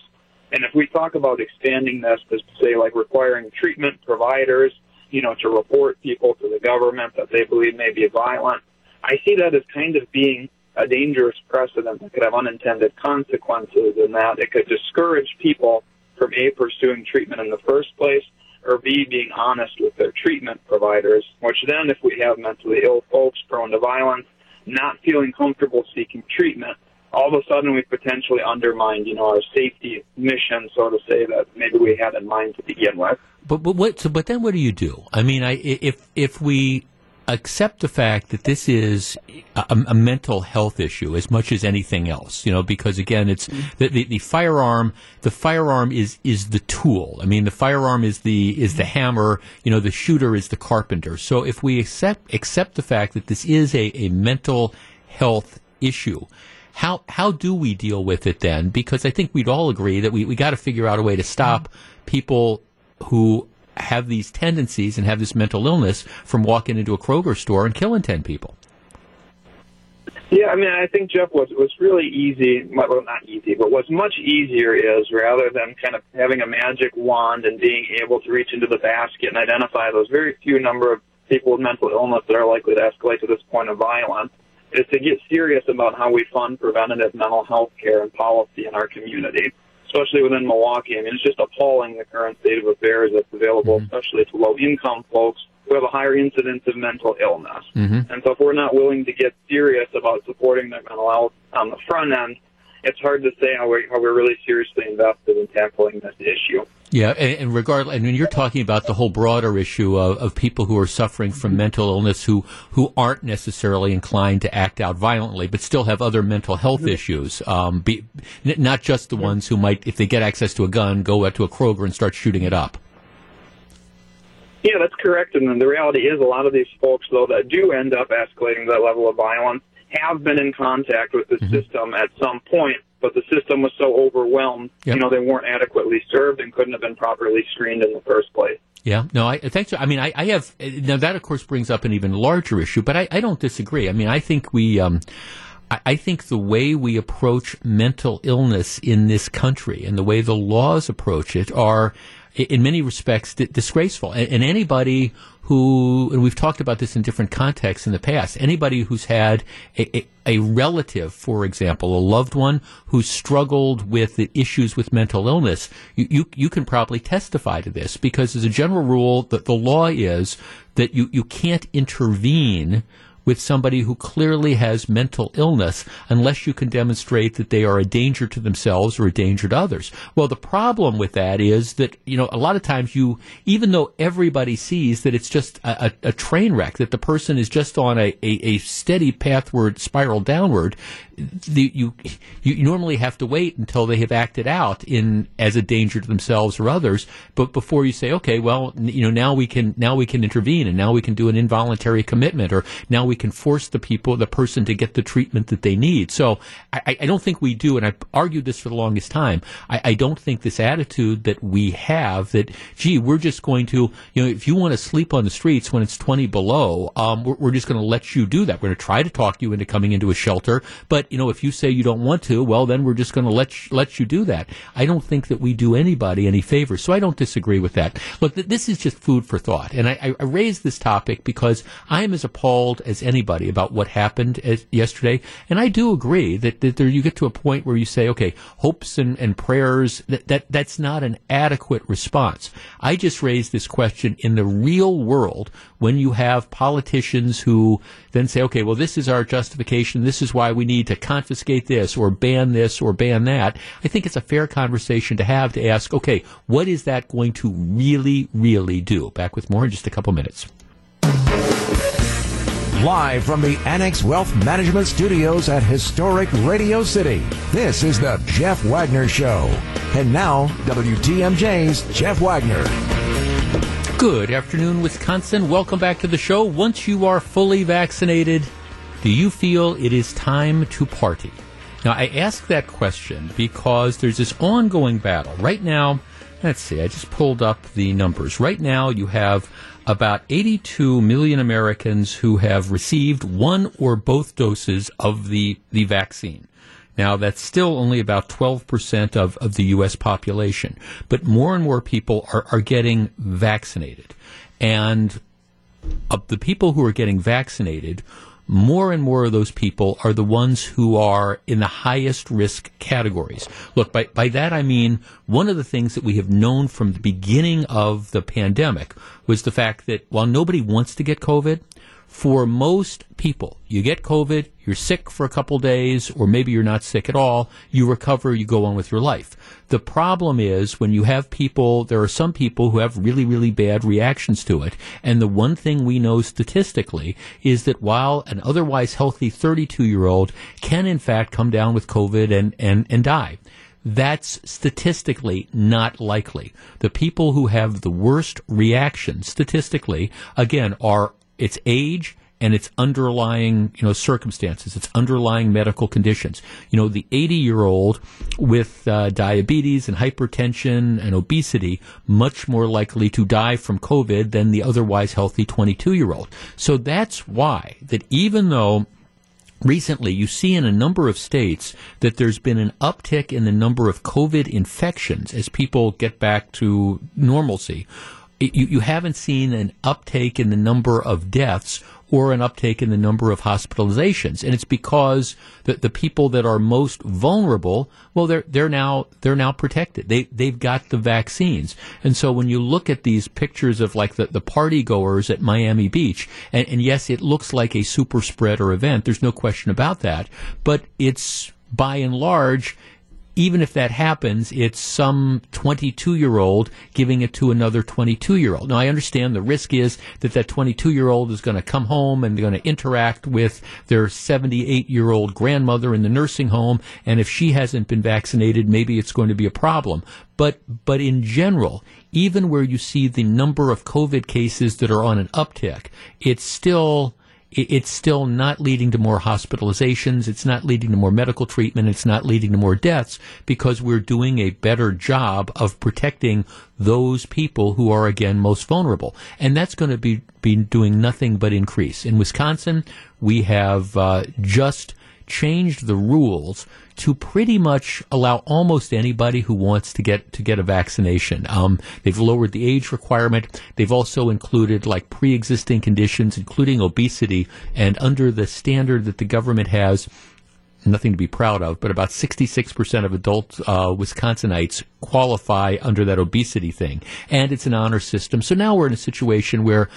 Speaker 6: And if we talk about expanding this to say like requiring treatment providers, you know, to report people to the government that they believe may be violent, I see that as kind of being a dangerous precedent that could have unintended consequences in that it could discourage people from A, pursuing treatment in the first place, or B, being honest with their treatment providers, which then, if we have mentally ill folks prone to violence, not feeling comfortable seeking treatment, all of a sudden we potentially undermine, you know, our safety mission, so to say, that maybe we had in mind to begin with.
Speaker 2: But but what? So but then what do you do? I mean, I if if we accept the fact that this is a, a mental health issue as much as anything else, you know, because again, it's the, the, the firearm. The firearm is is the tool. I mean, the firearm is the is the hammer. You know, the shooter is the carpenter. So if we accept accept the fact that this is a, a mental health issue. How how do we deal with it then? Because I think we'd all agree that we, we got to figure out a way to stop people who have these tendencies and have this mental illness from walking into a Kroger store and killing 10 people.
Speaker 6: Yeah, I mean, I think Jeff was was really easy. Well, not easy, but what's much easier is rather than kind of having a magic wand and being able to reach into the basket and identify those very few number of people with mental illness that are likely to escalate to this point of violence, is to get serious about how we fund preventative mental health care and policy in our community, especially within Milwaukee. I mean, it's just appalling the current state of affairs that's available, mm-hmm. especially to low income folks who have a higher incidence of mental illness. Mm-hmm. And so if we're not willing to get serious about supporting their mental health on the front end, it's hard to say how, we're, how we're really seriously invested in tackling this issue.
Speaker 2: Yeah, and, and regardless, and when you're talking about the whole broader issue of, of people who are suffering from mental illness who, who aren't necessarily inclined to act out violently, but still have other mental health issues, um, be, n- not just the ones who might, if they get access to a gun, go out to a Kroger and start shooting it up.
Speaker 6: Yeah, that's correct. And the reality is a lot of these folks, though, that do end up escalating that level of violence have been in contact with the system at some point, but the system was so overwhelmed,
Speaker 2: Yep.
Speaker 6: you know, they weren't adequately served and couldn't have been properly screened in the first place.
Speaker 2: Yeah, no, I thanks. I mean, I, I have now that of course brings up an even larger issue, but I, I don't disagree. I mean, I think we, um, I, I think the way we approach mental illness in this country and the way the laws approach it are, in many respects, di- disgraceful. And, anybody who, and we've talked about this in different contexts in the past, anybody who's had a, a, a relative, for example, a loved one who struggled with the issues with mental illness, you, you, you can probably testify to this because as a general rule, the, the law is that you, you can't intervene with somebody who clearly has mental illness unless you can demonstrate that they are a danger to themselves or a danger to others. Well, the problem with that is that, you know, a lot of times you, even though everybody sees that it's just a, a, a train wreck, that the person is just on a, a, a steady pathward spiral downward, the, you, you normally have to wait until they have acted out in as a danger to themselves or others, but before you say, okay, well, you know, now we can now we can intervene and now we can do an involuntary commitment or now we can force the people, the person, to get the treatment that they need. So I, I- don't think we do, and I've argued this for the longest time. I, I don't think this attitude that we have that, gee, we're just going to, you know, if you want to sleep on the streets when it's 20 below, um, we're, we're just going to let you do that. We're going to try to talk you into coming into a shelter, but you know, if you say you don't want to, well, then we're just going to let you, let you do that. I don't think that we do anybody any favors, so I don't disagree with that. Look, th- this is just food for thought, and I, I, raise this topic because I am as appalled as anybody about what happened as, yesterday, and I do agree that, that there you get to a point where you say, okay, hopes and, and prayers that, that that's not an adequate response. I just raised this question in the real world when you have politicians who then say, okay, well, this is our justification. This is why we need to confiscate this or ban this or ban that. I think it's a fair conversation to have to ask, okay, what is that going to really, really do? Back with more in just a couple minutes.
Speaker 1: Live from the Annex Wealth Management Studios at historic Radio City, this is the Jeff Wagner Show. And now, WTMJ's Jeff Wagner.
Speaker 2: Good afternoon, Wisconsin. Welcome back to the show. Once you are fully vaccinated, do you feel it is time to party? Now, I ask that question because there's this ongoing battle. Right now, let's see, I just pulled up the numbers. Right now, you have about 82 million Americans who have received one or both doses of the, the vaccine. Now, that's still only about 12% of, of the U.S. population, but more and more people are, are getting vaccinated. And of the people who are getting vaccinated, more and more of those people are the ones who are in the highest risk categories. Look, by, by that I mean one of the things that we have known from the beginning of the pandemic was the fact that while nobody wants to get COVID, for most people, you get COVID, you're sick for a couple days, or maybe you're not sick at all, you recover, you go on with your life. The problem is when you have people, there are some people who have really, really bad reactions to it. And the one thing we know statistically is that while an otherwise healthy 32 year old can in fact come down with COVID and, and, and die, that's statistically not likely. The people who have the worst reactions statistically, again, are its age and its underlying, you know, circumstances, its underlying medical conditions. You know, the 80 year old with uh, diabetes and hypertension and obesity much more likely to die from COVID than the otherwise healthy 22 year old. So that's why that even though recently you see in a number of states that there's been an uptick in the number of COVID infections as people get back to normalcy you, you haven't seen an uptake in the number of deaths or an uptake in the number of hospitalizations. And it's because the, the people that are most vulnerable, well, they're, they're now, they're now protected. They, they've got the vaccines. And so when you look at these pictures of like the, the party goers at Miami Beach, and, and yes, it looks like a super spreader event. There's no question about that. But it's, by and large, even if that happens, it's some 22 year old giving it to another 22 year old. Now, I understand the risk is that that 22 year old is going to come home and going to interact with their 78 year old grandmother in the nursing home. And if she hasn't been vaccinated, maybe it's going to be a problem. But, but in general, even where you see the number of COVID cases that are on an uptick, it's still, it's still not leading to more hospitalizations. It's not leading to more medical treatment. It's not leading to more deaths because we're doing a better job of protecting those people who are again most vulnerable. And that's going to be, be doing nothing but increase. In Wisconsin, we have uh, just changed the rules to pretty much allow almost anybody who wants to get to get a vaccination. Um, they've lowered the age requirement. They've also included like pre-existing conditions, including obesity, and under the standard that the government has. Nothing to be proud of, but about 66% of adult uh, Wisconsinites qualify under that obesity thing. And it's an honor system. So now we're in a situation where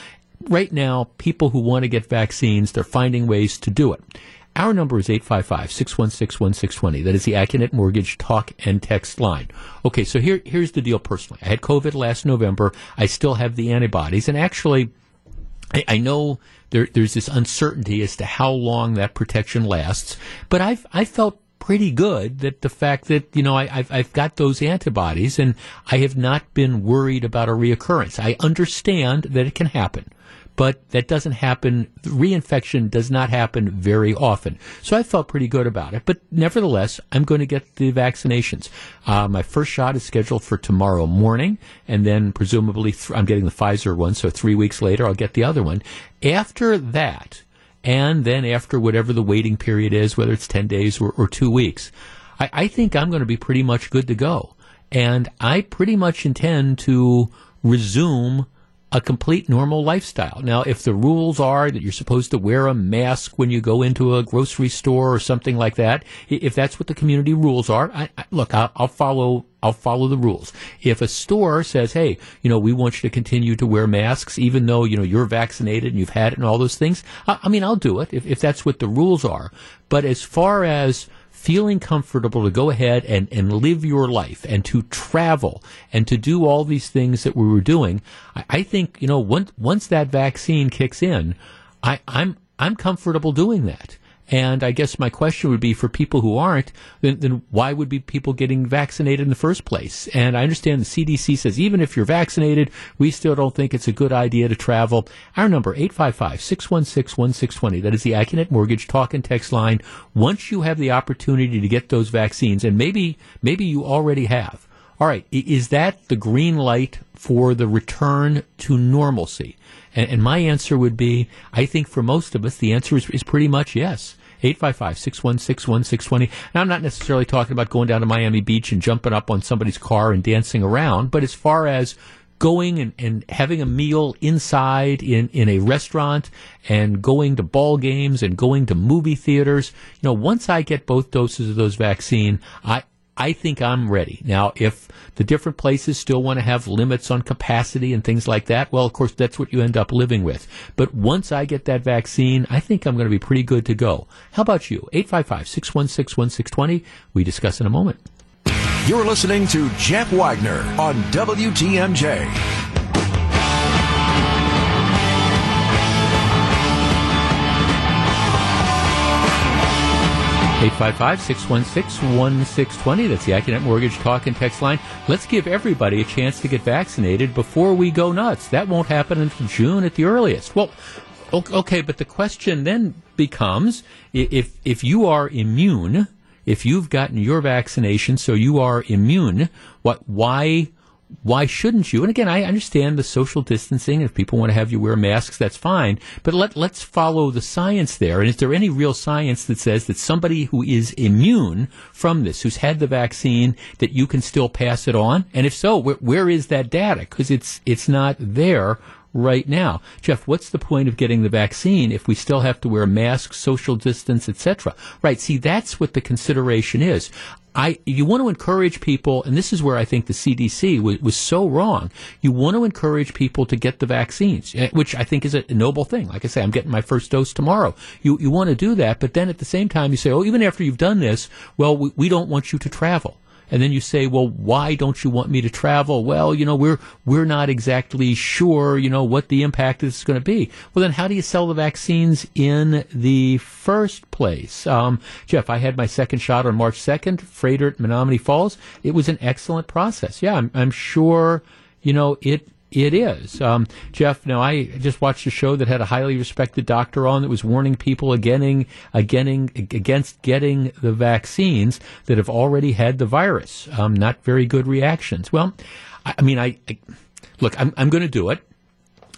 Speaker 2: right now, people who want to get vaccines, they're finding ways to do it. Our number is 855 616 1620. That is the Accunet Mortgage talk and text line. Okay, so here, here's the deal personally. I had COVID last November. I still have the antibodies. And actually, I, I know there, there's this uncertainty as to how long that protection lasts. But I've, I felt pretty good that the fact that you know I, have I've got those antibodies and I have not been worried about a reoccurrence. I understand that it can happen but that doesn't happen. Reinfection does not happen very often. So I felt pretty good about it. But nevertheless, I'm going to get the vaccinations. Uh, my first shot is scheduled for tomorrow morning, and then presumably th- I'm getting the Pfizer one. So three weeks later, I'll get the other one. After that, and then after whatever the waiting period is, whether it's 10 days or, or two weeks, I, I think I'm going to be pretty much good to go. And I pretty much intend to resume a complete normal lifestyle. Now, if the rules are that you're supposed to wear a mask when you go into a grocery store or something like that, if that's what the community rules are, I, I, look, I'll, I'll follow I'll follow the rules. If a store says, "Hey, you know, we want you to continue to wear masks, even though you know you're vaccinated and you've had it and all those things," I, I mean, I'll do it if, if that's what the rules are. But as far as feeling comfortable to go ahead and, and live your life and to travel and to do all these things that we were doing, I, I think, you know, once, once that vaccine kicks in, I, I'm, I'm comfortable doing that. And I guess my question would be for people who aren't, then, then why would be people getting vaccinated in the first place? And I understand the CDC says even if you're vaccinated, we still don't think it's a good idea to travel. Our number, 855-616-1620. That is the Accunet Mortgage talk and text line. Once you have the opportunity to get those vaccines, and maybe, maybe you already have, all right, is that the green light for the return to normalcy? And, and my answer would be, I think for most of us, the answer is, is pretty much yes. 855-616-1620. Now, I'm not necessarily talking about going down to Miami Beach and jumping up on somebody's car and dancing around, but as far as going and, and having a meal inside in, in a restaurant and going to ball games and going to movie theaters, you know, once I get both doses of those vaccine, I, I think I'm ready. Now, if the different places still want to have limits on capacity and things like that, well, of course, that's what you end up living with. But once I get that vaccine, I think I'm going to be pretty good to go. How about you? 855 616 1620. We discuss in a moment.
Speaker 1: You're listening to Jeff Wagner on WTMJ.
Speaker 2: 855-616-1620. That's the Accunet Mortgage Talk and Text line. Let's give everybody a chance to get vaccinated before we go nuts. That won't happen until June at the earliest. Well, okay, but the question then becomes if if you are immune, if you've gotten your vaccination, so you are immune, what why why shouldn't you? And again, I understand the social distancing. If people want to have you wear masks, that's fine. But let, let's follow the science there. And is there any real science that says that somebody who is immune from this, who's had the vaccine, that you can still pass it on? And if so, where, where is that data? Because it's, it's not there right now. Jeff, what's the point of getting the vaccine if we still have to wear masks, social distance, etc.? Right. See, that's what the consideration is. I, you want to encourage people, and this is where I think the CDC was, was, so wrong. You want to encourage people to get the vaccines, eh, which I think is a noble thing. Like I say, I'm getting my first dose tomorrow. You, you want to do that, but then at the same time, you say, oh, even after you've done this, well, we, we don't want you to travel and then you say, well, why don't you want me to travel? Well, you know, we're we're not exactly sure, you know, what the impact is going to be. Well, then how do you sell the vaccines in the first place? Um, Jeff, I had my second shot on March 2nd, Froedtert at Menomonee Falls. It was an excellent process. Yeah, I'm, I'm sure, you know, it it is. Um, Jeff, now I just watched a show that had a highly respected doctor on that was warning people again, again, against getting the vaccines that have already had the virus. Um, not very good reactions. Well, I, I mean, I, I, look, I'm, I'm going to do it.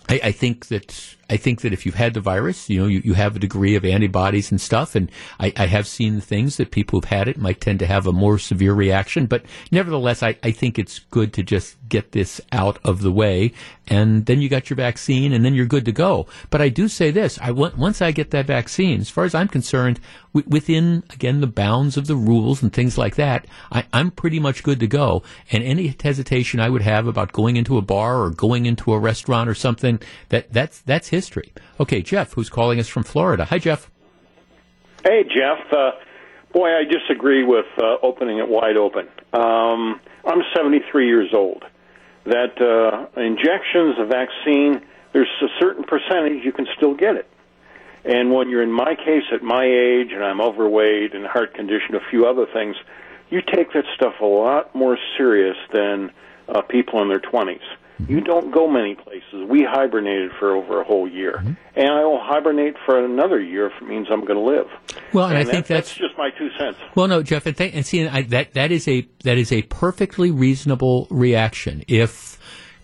Speaker 2: I, I, think that I think that if you've had the virus, you know, you, you have a degree of antibodies and stuff, and I, I have seen things that people who've had it might tend to have a more severe reaction. But nevertheless, I, I think it's good to just get this out of the way, and then you got your vaccine, and then you're good to go. But I do say this: I once I get that vaccine, as far as I'm concerned, w- within again the bounds of the rules and things like that, I, I'm pretty much good to go. And any hesitation I would have about going into a bar or going into a restaurant or something, that that's that's history. Okay, Jeff, who's calling us from Florida. Hi, Jeff.
Speaker 7: Hey, Jeff. Uh, boy, I disagree with uh, opening it wide open. Um, I'm 73 years old. That uh, injections, a vaccine, there's a certain percentage you can still get it. And when you're in my case at my age and I'm overweight and heart condition, a few other things, you take that stuff a lot more serious than uh, people in their 20s. Mm-hmm. You don't go many places. We hibernated for over a whole year, mm-hmm. and I will hibernate for another year if it means I'm going to live.
Speaker 2: Well, and,
Speaker 7: and
Speaker 2: I think
Speaker 7: that's,
Speaker 2: that's,
Speaker 7: just my two cents.
Speaker 2: Well, no, Jeff, and, th- and see, I, that that is a that is a perfectly reasonable reaction. If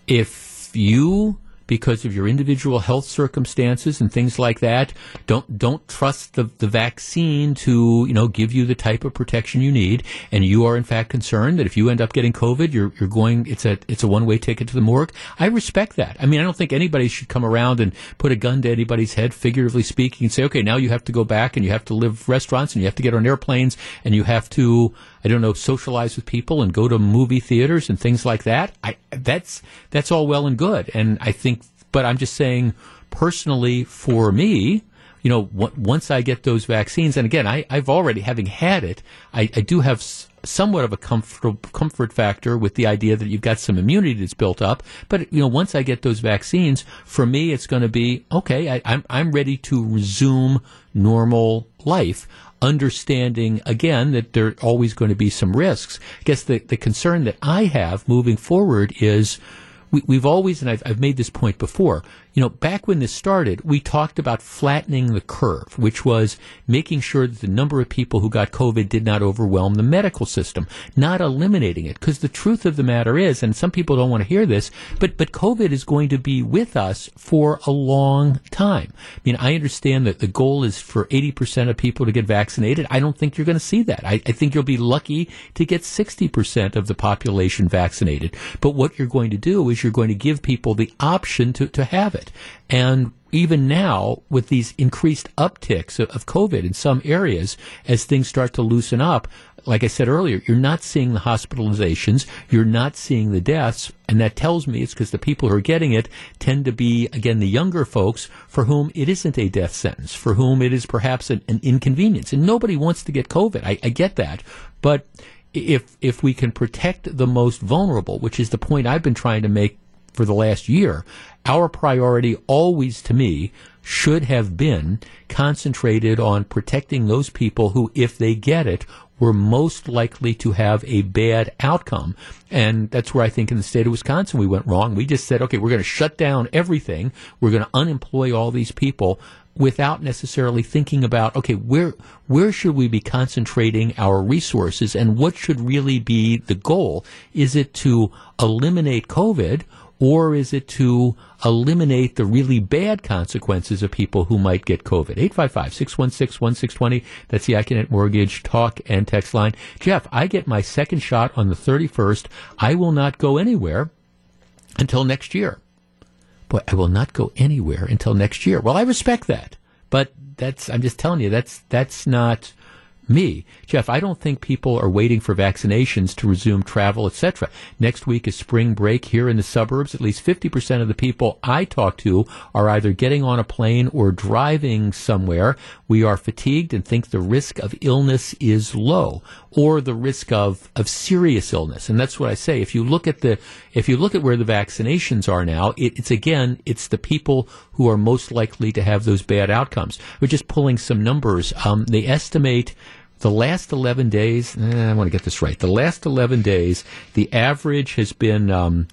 Speaker 2: if you because of your individual health circumstances and things like that. Don't don't trust the, the vaccine to you know give you the type of protection you need, and you are in fact concerned that if you end up getting COVID, you're you're going it's a it's a one way ticket to the morgue. I respect that. I mean, I don't think anybody should come around and put a gun to anybody's head, figuratively speaking, and say, okay, now you have to go back and you have to live restaurants and you have to get on airplanes and you have to I don't know socialize with people and go to movie theaters and things like that. I that's that's all well and good, and I think but I'm just saying, personally, for me, you know, w- once I get those vaccines, and again, I, I've already, having had it, I, I do have s- somewhat of a comfort, comfort factor with the idea that you've got some immunity that's built up. But, you know, once I get those vaccines, for me, it's going to be, okay, I, I'm, I'm ready to resume normal life understanding again that there are always going to be some risks. I guess the, the concern that I have moving forward is we, have always, and I've, I've made this point before, you know, back when this started, we talked about flattening the curve, which was making sure that the number of people who got COVID did not overwhelm the medical system, not eliminating it. Because the truth of the matter is, and some people don't want to hear this, but, but COVID is going to be with us for a long time. I mean, I understand that the goal is for 80% of people to get vaccinated. I don't think you're going to see that. I, I think you'll be lucky to get 60% of the population vaccinated. But what you're going to do is you're going to give people the option to, to have it it. And even now, with these increased upticks of, COVID in some areas, as things start to loosen up, like I said earlier, you're not seeing the hospitalizations, you're not seeing the deaths, and that tells me it's because the people who are getting it tend to be, again, the younger folks for whom it isn't a death sentence, for whom it is perhaps an, an inconvenience. And nobody wants to get COVID. I, I get that. But if if we can protect the most vulnerable, which is the point I've been trying to make for the last year, our priority always to me should have been concentrated on protecting those people who, if they get it, were most likely to have a bad outcome. And that's where I think in the state of Wisconsin we went wrong. We just said, okay, we're going to shut down everything. We're going to unemploy all these people without necessarily thinking about, okay, where, where should we be concentrating our resources and what should really be the goal? Is it to eliminate COVID or is it to eliminate the really bad consequences of people who might get COVID? 855-616-1620. That's the Accunet Mortgage talk and text line. Jeff, I get my second shot on the 31st. I will not go anywhere until next year. Boy, I will not go anywhere until next year. Well, I respect that. But that's, I'm just telling you, that's, that's not, me. Jeff, I don't think people are waiting for vaccinations to resume travel, etc. Next week is spring break here in the suburbs. At least 50% of the people I talk to are either getting on a plane or driving somewhere. We are fatigued and think the risk of illness is low or the risk of, of serious illness. And that's what I say. If you look at the, if you look at where the vaccinations are now, it, it's again, it's the people who are most likely to have those bad outcomes. We're just pulling some numbers. Um, they estimate the last 11 days, eh, I want to get this right. The last 11 days, the average has been, um,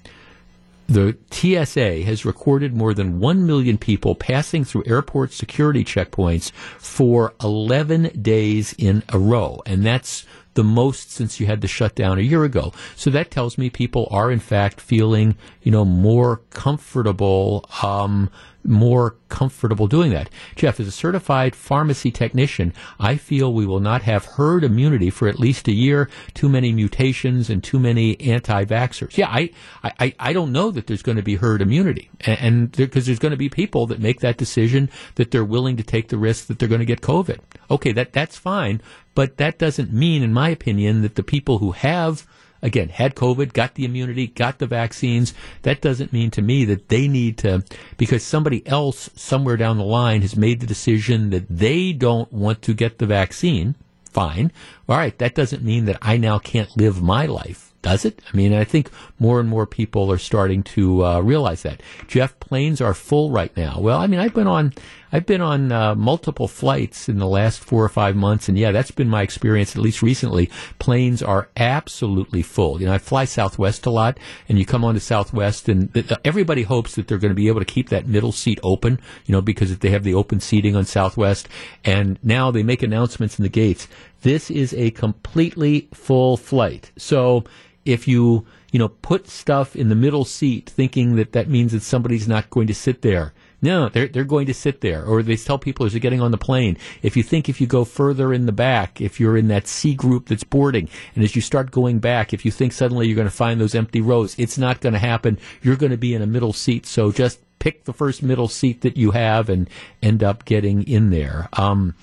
Speaker 2: the TSA has recorded more than 1 million people passing through airport security checkpoints for 11 days in a row. And that's the most since you had the shutdown a year ago. So that tells me people are in fact feeling, you know, more comfortable, um, more comfortable doing that. Jeff, as a certified pharmacy technician, I feel we will not have herd immunity for at least a year. Too many mutations and too many anti-vaxxers. Yeah, I, I, I don't know that there's going to be herd immunity, and because there's going to be people that make that decision that they're willing to take the risk that they're going to get COVID. Okay, that that's fine, but that doesn't mean, in my opinion, that the people who have again, had COVID, got the immunity, got the vaccines. That doesn't mean to me that they need to, because somebody else somewhere down the line has made the decision that they don't want to get the vaccine. Fine. All right. That doesn't mean that I now can't live my life does it? I mean, I think more and more people are starting to uh, realize that. Jeff, planes are full right now. Well, I mean, I've been on I've been on uh, multiple flights in the last four or five months, and yeah, that's been my experience. At least recently, planes are absolutely full. You know, I fly Southwest a lot, and you come on to Southwest, and th- everybody hopes that they're going to be able to keep that middle seat open. You know, because if they have the open seating on Southwest, and now they make announcements in the gates. This is a completely full flight, so if you you know put stuff in the middle seat thinking that that means that somebody's not going to sit there no, they're they're going to sit there. Or they tell people as they're getting on the plane, if you think if you go further in the back, if you're in that C group that's boarding, and as you start going back, if you think suddenly you're going to find those empty rows, it's not going to happen. You're going to be in a middle seat. So just pick the first middle seat that you have and end up getting in there. Um,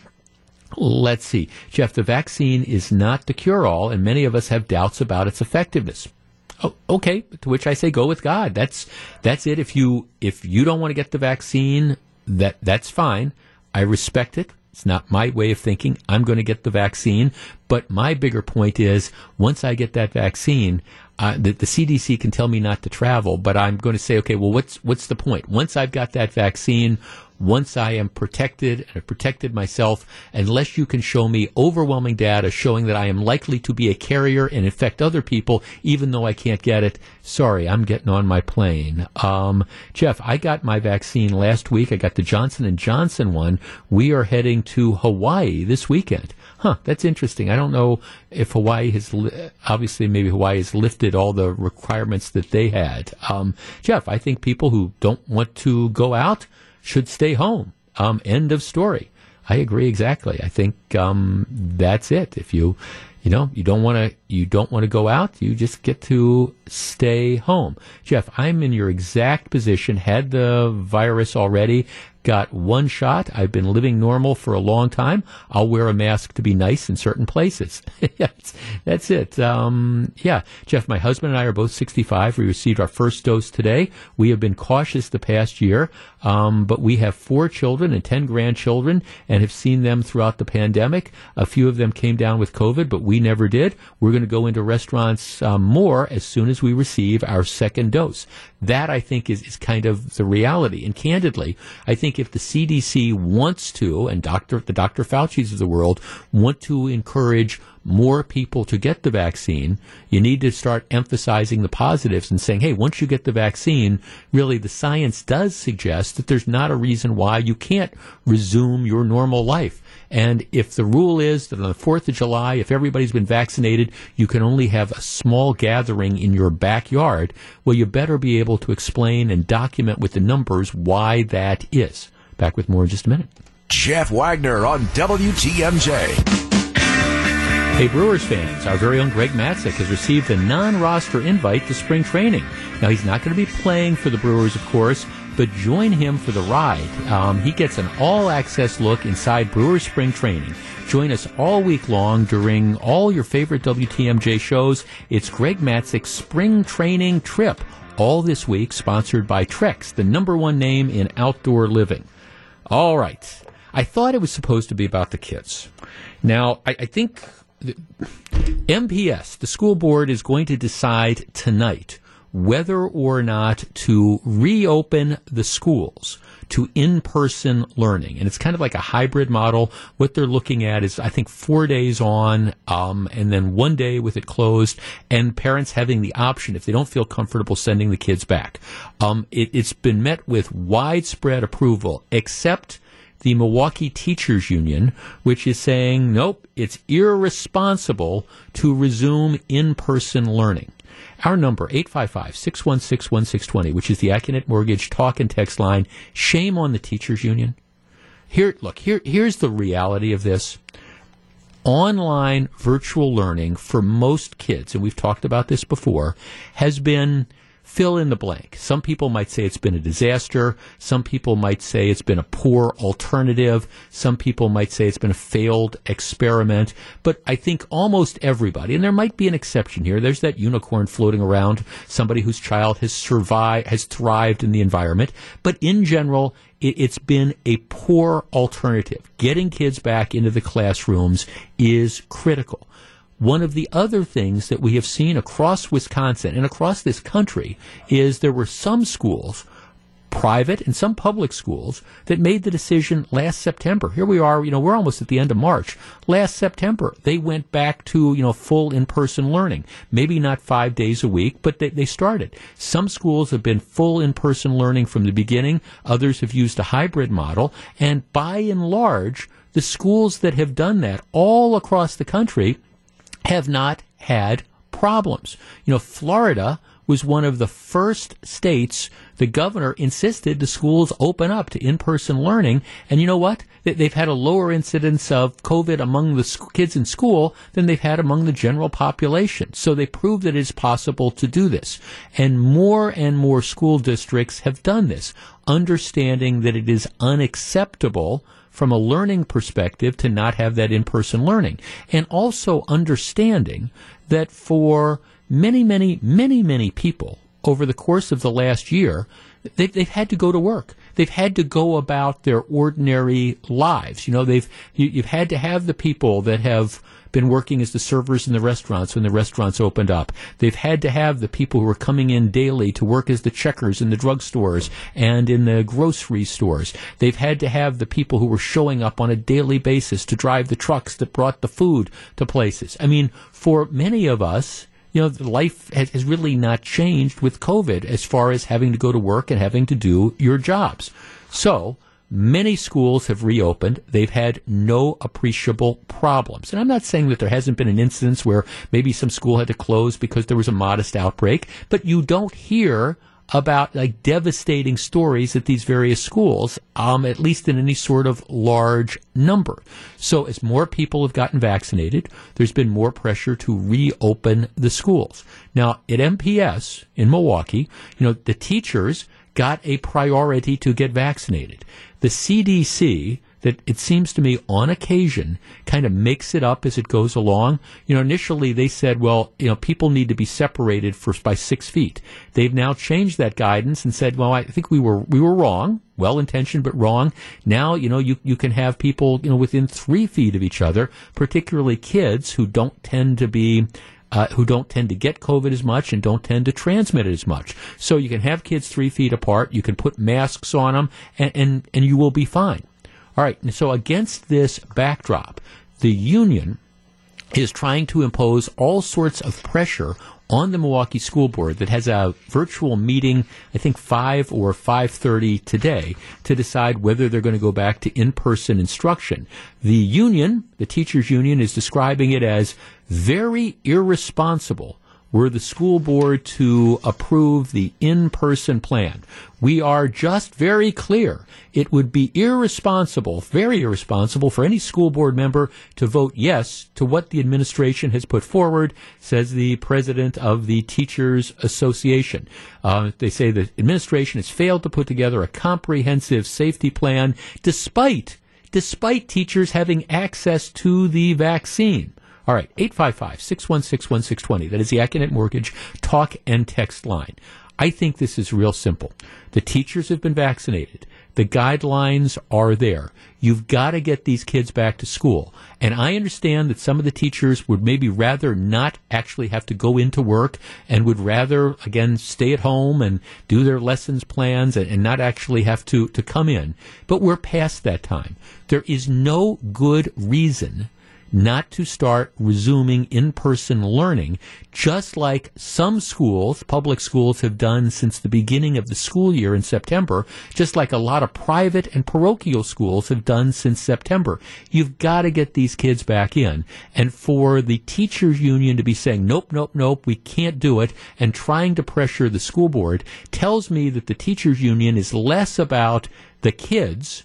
Speaker 2: let's see. Jeff, the vaccine is not the cure all, and many of us have doubts about its effectiveness. Oh, okay. To which I say, go with God. That's that's it. If you if you don't want to get the vaccine, that that's fine. I respect it. It's not my way of thinking. I'm going to get the vaccine. But my bigger point is once I get that vaccine, uh, the, the, CDC can tell me not to travel, but I'm going to say, okay, well, what's what's the point? Once I've got that vaccine, once I am protected and have protected myself, unless you can show me overwhelming data showing that I am likely to be a carrier and infect other people, even though I can't get it, sorry, I'm getting on my plane. Um, Jeff, I got my vaccine last week. I got the Johnson and Johnson one. We are heading to Hawaii this weekend. Huh, that's interesting. I don't know if Hawaii has, li- obviously, maybe Hawaii has lifted all the requirements that they had. Um, Jeff, I think people who don't want to go out, should stay home. Um, end of story. I agree exactly. I think um, that's it. If you, you know, you don't want to, you don't want to go out. You just get to stay home. Jeff, I'm in your exact position. Had the virus already got one shot. I've been living normal for a long time. I'll wear a mask to be nice in certain places. that's, that's it. Um, yeah, Jeff, my husband and I are both 65. We received our first dose today. We have been cautious the past year, um, but we have four children and 10 grandchildren and have seen them throughout the pandemic. A few of them came down with COVID, but we never did. We're going to go into restaurants um, more as soon as we receive our second dose. That I think is, is kind of the reality. And candidly, I think if the CDC wants to, and Dr. the Dr. Fauci's of the world want to encourage more people to get the vaccine, you need to start emphasizing the positives and saying, hey, once you get the vaccine, really the science does suggest that there's not a reason why you can't resume your normal life. And if the rule is that on the 4th of July, if everybody's been vaccinated, you can only have a small gathering in your backyard, well, you better be able to explain and document with the numbers why that is. Back with more in just a minute.
Speaker 1: Jeff Wagner on WTMJ.
Speaker 2: Hey, Brewers fans, our very own Greg Matzek has received a non roster invite to spring training. Now, he's not going to be playing for the Brewers, of course, but join him for the ride. Um, he gets an all access look inside Brewers spring training. Join us all week long during all your favorite WTMJ shows. It's Greg Matzek's spring training trip. All this week, sponsored by Trex, the number one name in outdoor living. All right. I thought it was supposed to be about the kids. Now, I, I think MPS, the school board, is going to decide tonight whether or not to reopen the schools to in-person learning. And it's kind of like a hybrid model. What they're looking at is, I think, four days on, um, and then one day with it closed, and parents having the option, if they don't feel comfortable, sending the kids back. Um, it, it's been met with widespread approval, except the Milwaukee Teachers Union, which is saying, nope, it's irresponsible to resume in-person learning. Our number, 855-616-1620, which is the Accunet Mortgage talk and text line. Shame on the teachers union. Here, look, here, here's the reality of this. Online virtual learning for most kids, and we've talked about this before, has been fill in the blank. Some people might say it's been a disaster. Some people might say it's been a poor alternative. Some people might say it's been a failed experiment. But I think almost everybody, and there might be an exception here, there's that unicorn floating around, somebody whose child has survived, has thrived in the environment. But in general, it, has been a poor alternative. Getting kids back into the classrooms is critical. One of the other things that we have seen across Wisconsin and across this country is there were some schools, private and some public schools, that made the decision last September. Here we are, you know, we're almost at the end of March. Last September, they went back to, you know, full in-person learning. Maybe not five days a week, but they, they started. Some schools have been full in-person learning from the beginning. Others have used a hybrid model. And by and large, the schools that have done that all across the country have not had problems. You know, Florida was one of the first states the governor insisted the schools open up to in-person learning. And you know what? They've had a lower incidence of COVID among the kids in school than they've had among the general population. So they proved that it is possible to do this. And more and more school districts have done this, understanding that it is unacceptable from a learning perspective to not have that in-person learning. And also understanding that for many, many, many, many people over the course of the last year, they've, they've had to go to work. they've had to go about their ordinary lives. You know, they've you, you've had to have the people that have been working as the servers in the restaurants when the restaurants opened up. They've had to have the people who are coming in daily to work as the checkers in the drugstores and in the grocery stores. They've had to have the people who were showing up on a daily basis to drive the trucks that brought the food to places. I mean, for many of us, you know, life has, has really not changed with COVID as far as having to go to work and having to do your jobs. So, Many schools have reopened. They've had no appreciable problems. And I'm not saying that there hasn't been an instance where maybe some school had to close because there was a modest outbreak, but you don't hear about like devastating stories at these various schools, um, at least in any sort of large number. So as more people have gotten vaccinated, there's been more pressure to reopen the schools. Now at MPS in Milwaukee, you know, the teachers got a priority to get vaccinated. The CDC, that it seems to me on occasion kind of makes it up as it goes along. You know, initially they said, well, you know, people need to be separated first by six feet. They've now changed that guidance and said, well, I think we were we were wrong, well intentioned but wrong. Now, you know, you you can have people, you know, within three feet of each other, particularly kids who don't tend to be uh, who don't tend to get COVID as much and don't tend to transmit it as much. So you can have kids three feet apart. You can put masks on them, and, and, and you will be fine. All right. And so against this backdrop, the union is trying to impose all sorts of pressure on the Milwaukee School Board that has a virtual meeting, I think five or five thirty today, to decide whether they're going to go back to in-person instruction. The union, the teachers' union, is describing it as very irresponsible were the school board to approve the in-person plan. We are just very clear. It would be irresponsible, very irresponsible for any school board member to vote yes to what the administration has put forward, says the president of the Teachers Association. Uh, they say the administration has failed to put together a comprehensive safety plan despite despite teachers having access to the vaccine. All right, 855 616 1620. That is the Accunet Mortgage talk and text line. I think this is real simple. The teachers have been vaccinated. The guidelines are there. You've got to get these kids back to school. And I understand that some of the teachers would maybe rather not actually have to go into work and would rather, again, stay at home and do their lessons plans and, and not actually have to, to come in. But we're past that time. There is no good reason not to start resuming in-person learning, just like some schools, public schools have done since the beginning of the school year in September, just like a lot of private and parochial schools have done since September. You've got to get these kids back in. And for the teachers union to be saying, nope, nope, nope, we can't do it, and trying to pressure the school board tells me that the teachers union is less about the kids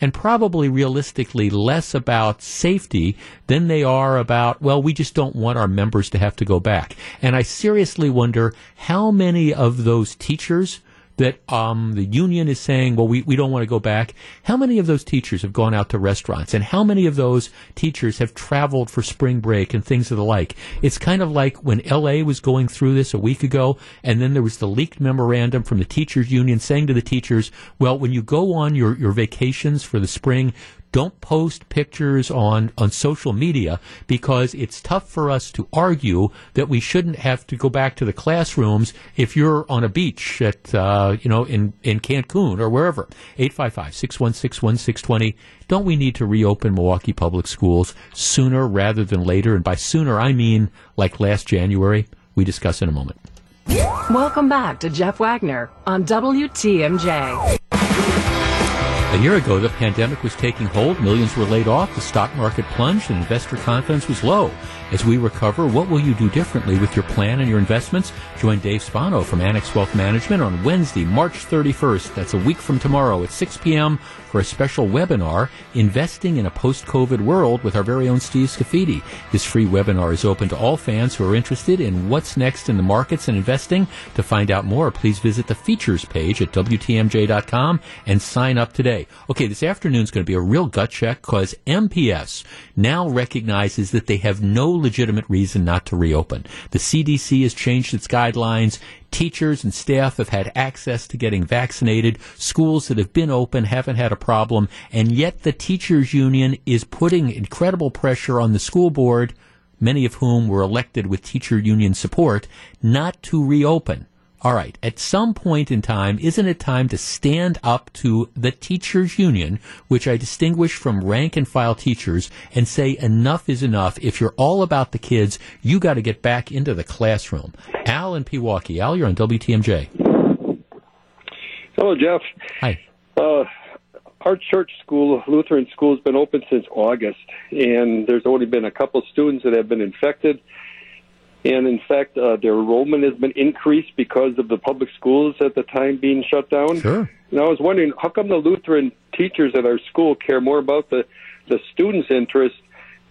Speaker 2: and probably realistically less about safety than they are about, well, we just don't want our members to have to go back. And I seriously wonder how many of those teachers that um, the union is saying, well, we, we don't want to go back. How many of those teachers have gone out to restaurants? And how many of those teachers have traveled for spring break and things of the like? It's kind of like when LA was going through this a week ago, and then there was the leaked memorandum from the teachers union saying to the teachers, well, when you go on your, your vacations for the spring, don't post pictures on, on social media because it's tough for us to argue that we shouldn't have to go back to the classrooms if you're on a beach at, uh, you know, in, in Cancun or wherever. 855-616-1620. Don't we need to reopen Milwaukee Public Schools sooner rather than later? And by sooner, I mean like last January. We discuss in a moment.
Speaker 8: Welcome back to Jeff Wagner on WTMJ.
Speaker 2: A year ago, the pandemic was taking hold, millions were laid off, the stock market plunged, and investor confidence was low. As we recover, what will you do differently with your plan and your investments? Join Dave Spano from Annex Wealth Management on Wednesday, March 31st. That's a week from tomorrow at 6 p.m. for a special webinar, Investing in a Post-COVID World with our very own Steve Scafidi. This free webinar is open to all fans who are interested in what's next in the markets and investing. To find out more, please visit the features page at WTMJ.com and sign up today. Okay, this afternoon is going to be a real gut check because MPS now recognizes that they have no legitimate reason not to reopen. The CDC has changed its guidelines Teachers and staff have had access to getting vaccinated. Schools that have been open haven't had a problem. And yet the teachers union is putting incredible pressure on the school board, many of whom were elected with teacher union support, not to reopen. All right, at some point in time, isn't it time to stand up to the teachers union, which I distinguish from rank and file teachers, and say enough is enough. If you're all about the kids, you got to get back into the classroom. Al in Pewaukee. Al, you're on WTMJ.
Speaker 9: Hello, Jeff.
Speaker 2: Hi.
Speaker 9: Uh, our church school, Lutheran school, has been open since August, and there's only been a couple students that have been infected. And in fact, uh, their enrollment has been increased because of the public schools at the time being shut down.
Speaker 2: Sure.
Speaker 9: And I was wondering, how come the Lutheran teachers at our school care more about the, the students' interest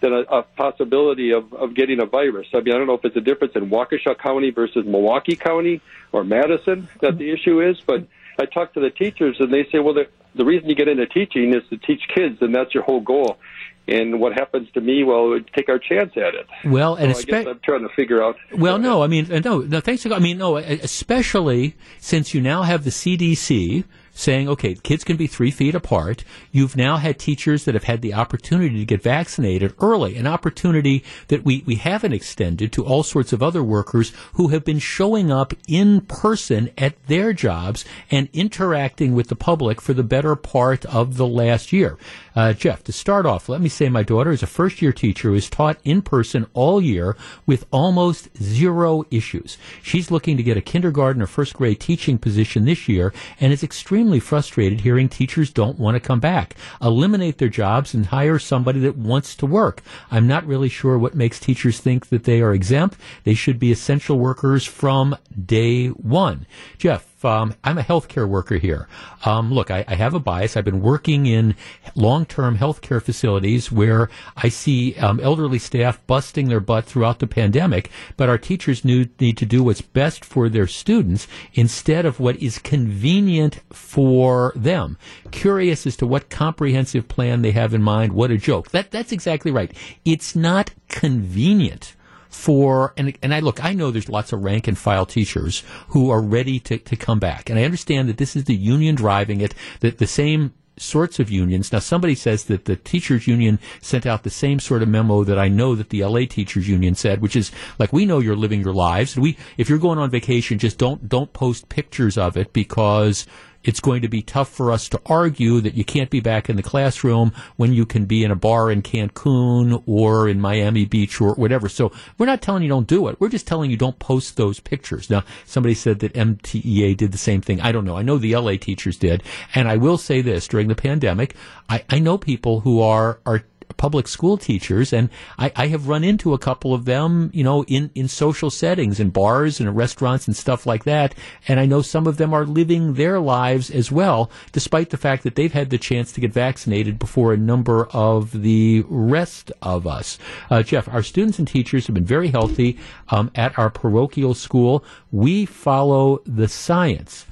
Speaker 9: than a, a possibility of, of getting a virus? I mean, I don't know if it's a difference in Waukesha County versus Milwaukee County or Madison that the issue is, but I talked to the teachers and they say, well, the, the reason you get into teaching is to teach kids, and that's your whole goal. And what happens to me? Well, take our chance at it.
Speaker 2: Well, and
Speaker 9: so I guess I'm trying to figure out.
Speaker 2: Well, no, I mean, no, no. Thanks. I mean, no, especially since you now have the CDC saying, okay, kids can be three feet apart. You've now had teachers that have had the opportunity to get vaccinated early, an opportunity that we, we haven't extended to all sorts of other workers who have been showing up in person at their jobs and interacting with the public for the better part of the last year. Uh, Jeff, to start off, let me say my daughter is a first year teacher who is taught in person all year with almost zero issues. She's looking to get a kindergarten or first grade teaching position this year and is extremely frustrated hearing teachers don't want to come back. Eliminate their jobs and hire somebody that wants to work. I'm not really sure what makes teachers think that they are exempt. They should be essential workers from day one. Jeff, um, I'm a healthcare worker here. Um, look, I, I, have a bias. I've been working in long-term healthcare facilities where I see um, elderly staff busting their butt throughout the pandemic, but our teachers need, need to do what's best for their students instead of what is convenient for them. Curious as to what comprehensive plan they have in mind. What a joke. That that's exactly right. It's not convenient for and and I look, I know there's lots of rank and file teachers who are ready to, to come back. And I understand that this is the union driving it, that the same sorts of unions. Now, somebody says that the teachers union sent out the same sort of memo that I know that the LA teachers union said, which is like, we know you're living your lives. We, if you're going on vacation, just don't, don't post pictures of it because it's going to be tough for us to argue that you can't be back in the classroom when you can be in a bar in Cancun or in Miami Beach or whatever. So we're not telling you don't do it. We're just telling you don't post those pictures. Now, somebody said that MTEA did the same thing. I don't know. I know the LA teachers did. And I will say this during the pandemic, I, I know people who are, are public school teachers, and I, I, have run into a couple of them, you know, in, in social settings, in bars and restaurants and stuff like that. And I know some of them are living their lives as well, despite the fact that they've had the chance to get vaccinated before a number of the rest of us. Uh, Jeff, our students and teachers have been very healthy um, at our parochial school. We follow the science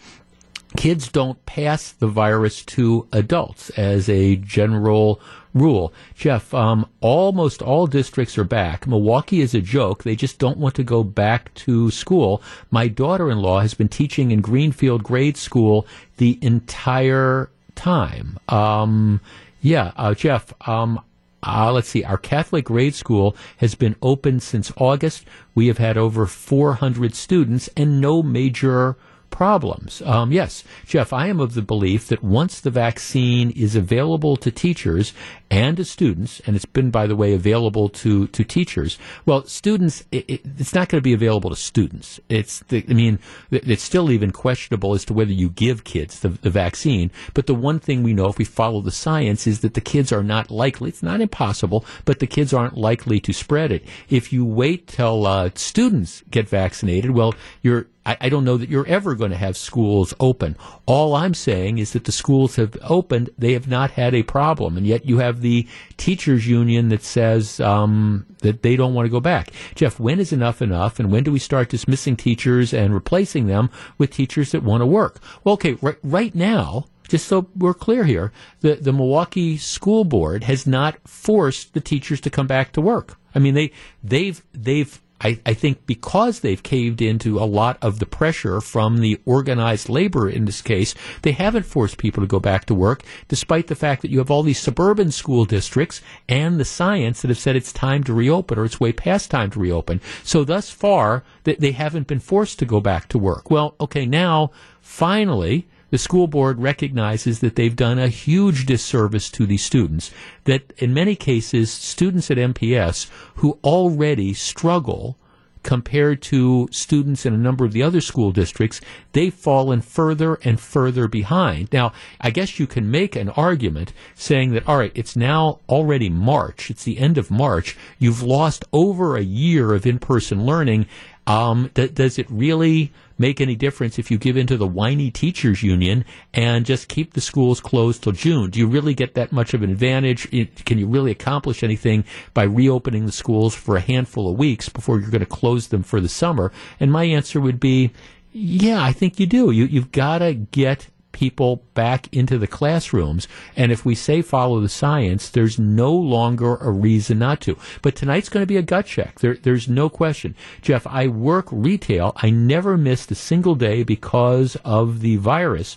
Speaker 2: kids don't pass the virus to adults as a general rule. Jeff, um, almost all districts are back. Milwaukee is a joke. They just don't want to go back to school. My daughter in law has been teaching in Greenfield grade school the entire time. Um, yeah, uh, Jeff, um, uh, let's see, our Catholic grade school has been open since August. We have had over 400 students and no major problems. Um, yes, Jeff, I am of the belief that once the vaccine is available to teachers and to students, and it's been, by the way, available to, to teachers, well, students, it, it, it's not going to be available to students. It's, the, I mean, it's still even questionable as to whether you give kids the, the vaccine. But the one thing we know, if we follow the science, is that the kids are not likely, it's not impossible, but the kids aren't likely to spread it. If you wait till uh, students get vaccinated, well, you're I, I don't know that you're ever going to have schools open. All I'm saying is that the schools have opened, they have not had a problem, and yet you have the teachers union that says um, that they don't want to go back. Jeff, when is enough enough, and when do we start dismissing teachers and replacing them with teachers that want to work? Well, okay, right, right now, just so we're clear here, the, the Milwaukee School Board has not forced the teachers to come back to work. I mean, they they've they've I, I think because they've caved into a lot of the pressure from the organized labor in this case, they haven't forced people to go back to work, despite the fact that you have all these suburban school districts and the science that have said it's time to reopen or it's way past time to reopen. So thus far, they, they haven't been forced to go back to work. Well, okay, now finally, the school board recognizes that they've done a huge disservice to these students. That in many cases, students at MPS who already struggle compared to students in a number of the other school districts, they've fallen further and further behind. Now, I guess you can make an argument saying that, all right, it's now already March. It's the end of March. You've lost over a year of in-person learning. Um, th- does it really make any difference if you give in to the whiny teachers union and just keep the schools closed till June? Do you really get that much of an advantage? Can you really accomplish anything by reopening the schools for a handful of weeks before you're going to close them for the summer? And my answer would be, yeah, I think you do. You, you've got to get people back into the classrooms. And if we say follow the science, there's no longer a reason not to. But tonight's going to be a gut check. There, there's no question. Jeff, I work retail. I never missed a single day because of the virus.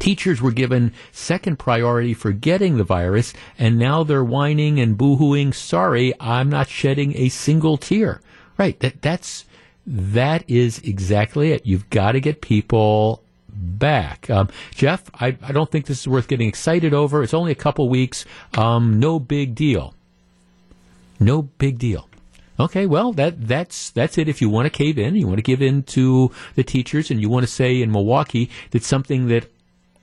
Speaker 2: Teachers were given second priority for getting the virus, and now they're whining and boohooing, sorry, I'm not shedding a single tear. Right. That, that's, that is exactly it. You've got to get people back. Um, Jeff, I, I, don't think this is worth getting excited over. It's only a couple weeks. Um, no big deal. No big deal. Okay, well that that's that's it. If you want to cave in, you want to give in to the teachers, and you want to say in Milwaukee that something that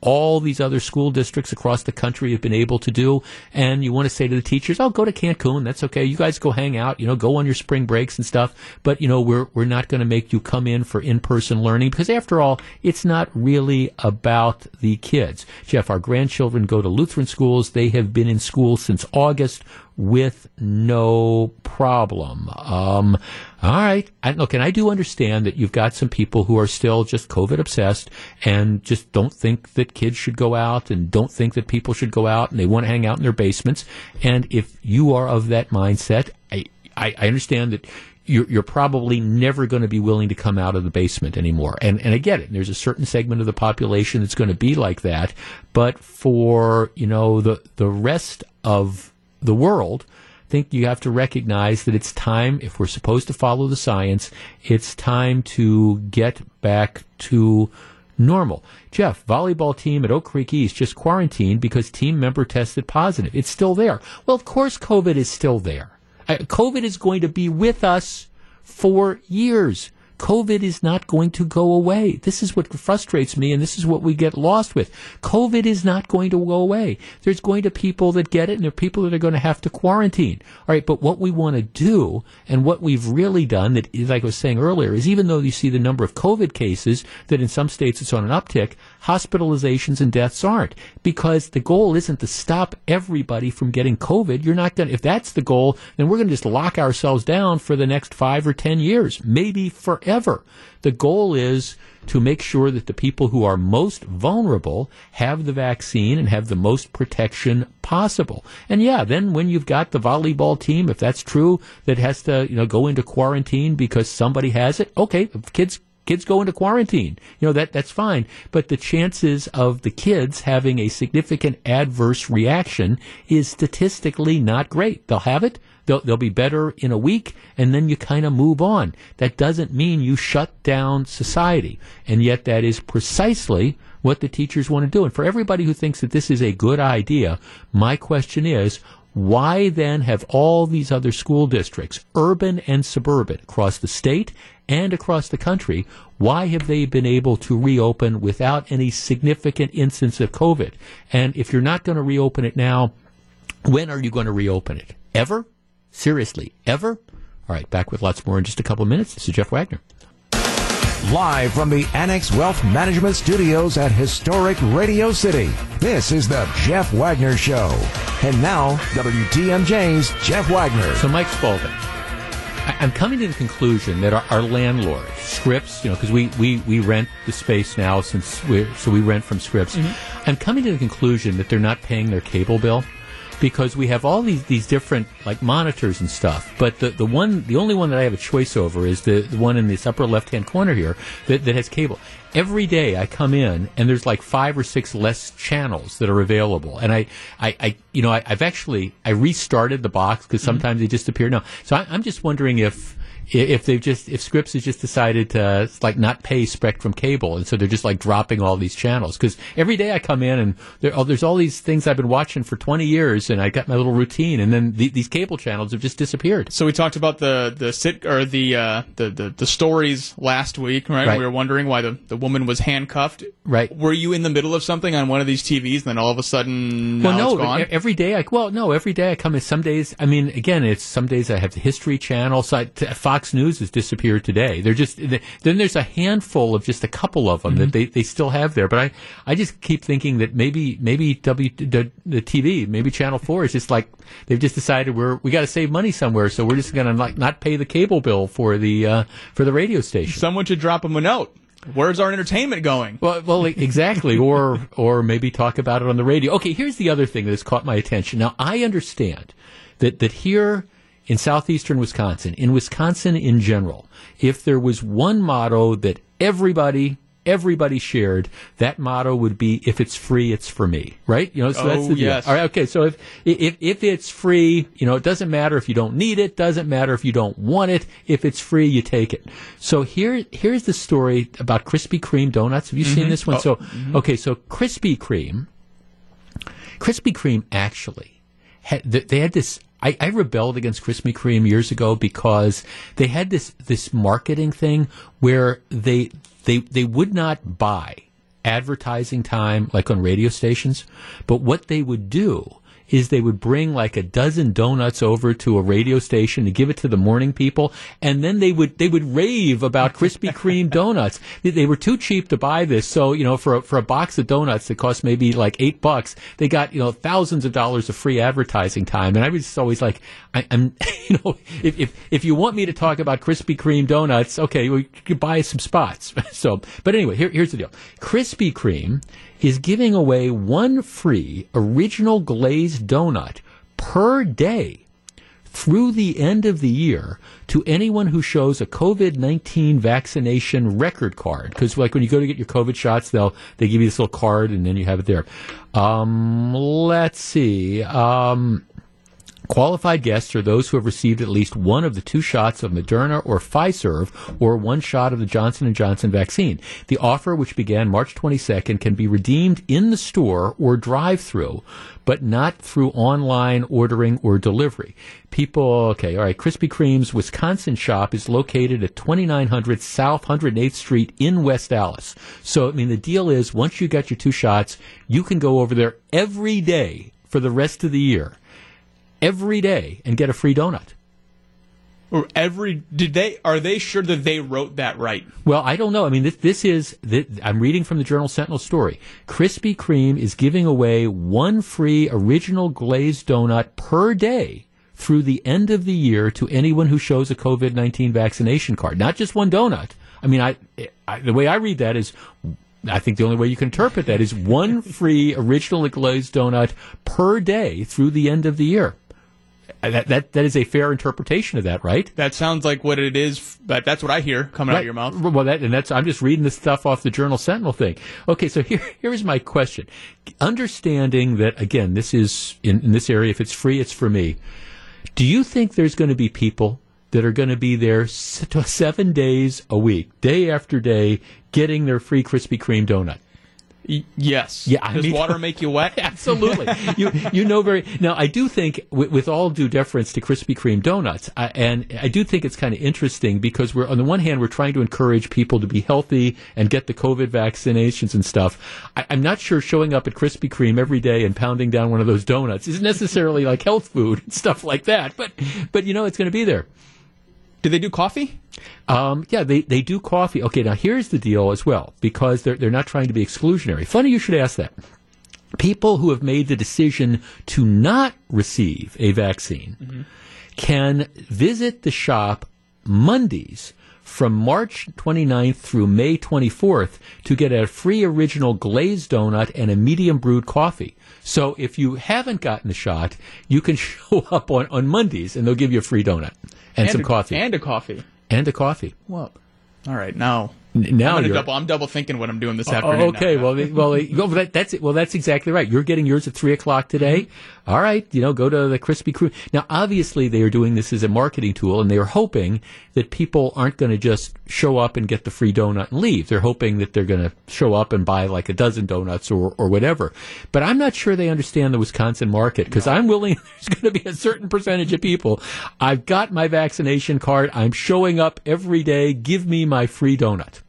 Speaker 2: all these other school districts across the country have been able to do. And you want to say to the teachers, "Oh, go to Cancun. That's okay. You guys go hang out. You know, go on your spring breaks and stuff. But you know, we're we're not going to make you come in for in-person learning because after all, it's not really about the kids." Jeff, our grandchildren go to Lutheran schools. They have been in school since August with no problem. Um, all right. I, look, and I do understand that you've got some people who are still just COVID obsessed and just don't think that kids should go out and don't think that people should go out and they want to hang out in their basements. And if you are of that mindset, I, I, I understand that you're, you're, probably never going to be willing to come out of the basement anymore. And, and I get it. There's a certain segment of the population that's going to be like that. But for, you know, the, the rest of the world, think you have to recognize that it's time, if we're supposed to follow the science, it's time to get back to normal. Jeff, volleyball team at Oak Creek East just quarantined because team member tested positive. It's still there. Well, of course, COVID is still there. COVID is going to be with us for years. COVID is not going to go away. This is what frustrates me, and this is what we get lost with. COVID is not going to go away. There's going to people that get it, and there are people that are going to have to quarantine. All right, but what we want to do, and what we've really done, that like I was saying earlier, is even though you see the number of COVID cases, that in some states it's on an uptick, hospitalizations and deaths aren't because the goal isn't to stop everybody from getting COVID. You're not going to, if that's the goal, then we're going to just lock ourselves down for the next five or 10 years, maybe forever. The goal is to make sure that the people who are most vulnerable have the vaccine and have the most protection possible. And yeah, then when you've got the volleyball team, if that's true, that has to, you know, go into quarantine because somebody has it, okay, kids kids go into quarantine. You know, that, that's fine. But the chances of the kids having a significant adverse reaction is statistically not great. They'll have it. They'll, they'll be better in a week and then you kind of move on. That doesn't mean you shut down society. And yet that is precisely what the teachers want to do. And for everybody who thinks that this is a good idea, my question is, why then have all these other school districts, urban and suburban, across the state and across the country, why have they been able to reopen without any significant instance of COVID? And if you're not going to reopen it now, when are you going to reopen it? Ever? Seriously, ever? All right, back with lots more in just a couple of minutes. This is Jeff Wagner.
Speaker 1: Live from the Annex Wealth Management Studios at historic Radio City, this is the Jeff Wagner Show. And now, WTMJ's Jeff Wagner.
Speaker 2: So, Mike Spalding. I'm coming to the conclusion that our, our landlord, Scripps, you know, because we, we, we rent the space now since we're, so we rent from Scripps. Mm-hmm. I'm coming to the conclusion that they're not paying their cable bill. Because we have all these these different like monitors and stuff. But the the one the only one that I have a choice over is the, the one in this upper left hand corner here that, that has cable. Every day I come in and there's like five or six less channels that are available, and I I, I you know I, I've actually I restarted the box because mm-hmm. sometimes they just appear now. So I, I'm just wondering if if they've just if Scripps has just decided to like not pay Spectrum cable, and so they're just like dropping all these channels. Because every day I come in and there, oh, there's all these things I've been watching for 20 years, and I got my little routine, and then the, these cable channels have just disappeared.
Speaker 10: So we talked about the the sit or the uh, the, the the stories last week, right?
Speaker 2: Right.
Speaker 10: We were wondering why the, the woman was handcuffed.
Speaker 2: Right.
Speaker 10: Were you in the middle of something on one of these TVs, and then all of a sudden,
Speaker 2: well, no,
Speaker 10: it's gone?
Speaker 2: every day I well, no, every day I come in. Some days, I mean, again, it's some days I have the History Channel. So I, t- Fox News has disappeared today. They're just th- then there's a handful of just a couple of them
Speaker 10: Mm-hmm.
Speaker 2: that they, they still have there. But I I just keep thinking that maybe maybe W the, the TV maybe Channel Four is just like they've just decided we're we got to save money somewhere, so we're just gonna like not pay the cable bill for the uh, for the radio station.
Speaker 10: Someone should drop them a note. Where's our entertainment going?
Speaker 2: Well, well, exactly, or or maybe talk about it on the radio. Okay, here's the other thing that has caught my attention. Now, I understand that that here in southeastern Wisconsin, in Wisconsin in general, if there was one motto that everybody everybody shared, that motto would be "If it's free, it's for me." Right? You know, so that's
Speaker 10: Oh,
Speaker 2: the deal.
Speaker 10: yes.
Speaker 2: All right, okay. So if if if it's free, you know, it doesn't matter if you don't need it, doesn't matter if you don't want it. If it's free, you take it. So here here's the story about Krispy Kreme donuts. Have you seen
Speaker 10: Mhm.
Speaker 2: this one?
Speaker 10: Oh,
Speaker 2: so
Speaker 10: mhm.
Speaker 2: okay, so Krispy Kreme, Krispy Kreme actually had they had this. I, I rebelled against Krispy Kreme years ago because they had this this marketing thing where they they they would not buy advertising time like on radio stations, but what they would do is they would bring like a dozen donuts over to a radio station to give it to the morning people, and then they would they would rave about Krispy Kreme donuts. They, were too cheap to buy this, so you know for a, for a box of donuts that cost maybe like eight bucks, they got you know thousands of dollars of free advertising time. And I was just always like, I, I'm you know if, if if you want me to talk about Krispy Kreme donuts, okay, well, you could buy some spots. so, but anyway, here, here's the deal: Krispy Kreme is giving away one free original glazed donut per day through the end of the year to anyone who shows a COVID nineteen vaccination record card. Because like when you go to get your COVID shots, they'll they give you this little card and then you have it there. Um, let's see. Um, Qualified guests are those who have received at least one of the two shots of Moderna or Pfizer or one shot of the Johnson & Johnson vaccine. The offer, which began March 22nd, can be redeemed in the store or drive-through, but not through online ordering or delivery. People, okay, all right. Krispy Kreme's Wisconsin shop is located at 2900 South 108th Street in West Allis. So, I mean, the deal is once you got your two shots, you can go over there every day for the rest of the year every day and get a free donut.
Speaker 10: Or every did they are they sure that they wrote that right?
Speaker 2: Well, I don't know. I mean, this, this is th I'm reading from the Journal Sentinel story. Krispy Kreme is giving away one free original glazed donut per day through the end of the year to anyone who shows a COVID nineteen vaccination card. Not just one donut. I mean, I, I the way I read that is. I think the only way you can interpret that is one free original glazed donut per day through the end of the year. Uh, That, that that is a fair interpretation of that, right?
Speaker 10: That sounds like what it is, but that's what I hear coming out of your mouth.
Speaker 2: Well, that and that's I'm just reading this stuff off the Journal Sentinel thing. Okay, so here here is my question: Understanding that again, this is in, in this area. If it's free, it's for me. Do you think there's going to be people that are going to be there seven days a week, day after day, getting their free Krispy Kreme donut?
Speaker 10: Yes.
Speaker 2: Yeah, I
Speaker 10: Does
Speaker 2: mean-
Speaker 10: water make you wet?
Speaker 2: Absolutely. you you know very now. I do think, with, with all due deference to Krispy Kreme donuts, I, and I do think it's kind of interesting because we're on the one hand we're trying to encourage people to be healthy and get the COVID vaccinations and stuff. I, I'm not sure showing up at Krispy Kreme every day and pounding down one of those donuts is necessarily like health food and stuff like that. But but you know it's going to be there.
Speaker 10: Do they do coffee?
Speaker 2: Um, yeah, they, they do coffee. Okay, now here's the deal as well, because they're, they're not trying to be exclusionary. Funny you should ask that. People who have made the decision to not receive a vaccine can visit the shop Mondays from March 29th through May 24th to get a free original glazed donut and a medium brewed coffee. So if you haven't gotten the shot, you can show up on, on Mondays and they'll give you a free donut and, some
Speaker 10: a,
Speaker 2: coffee.
Speaker 10: And a coffee.
Speaker 2: And a coffee.
Speaker 10: Well, all right. Now,
Speaker 2: now
Speaker 10: I'm, double, I'm double thinking what I'm doing this
Speaker 2: Oh,
Speaker 10: afternoon.
Speaker 2: okay,
Speaker 10: now.
Speaker 2: well, well, well, that's it. Well, that's exactly right. You're getting yours at three o'clock today. Mm-hmm. All right, you know, go to the Krispy Kreme. Now, obviously, they are doing this as a marketing tool, and they are hoping that people aren't going to just show up and get the free donut and leave. They're hoping that they're going to show up and buy like a dozen donuts or, or whatever. But I'm not sure they understand the Wisconsin market because I'm willing. There's going to be a certain percentage of people. I've got my vaccination card. I'm showing up every day. Give me my free donut.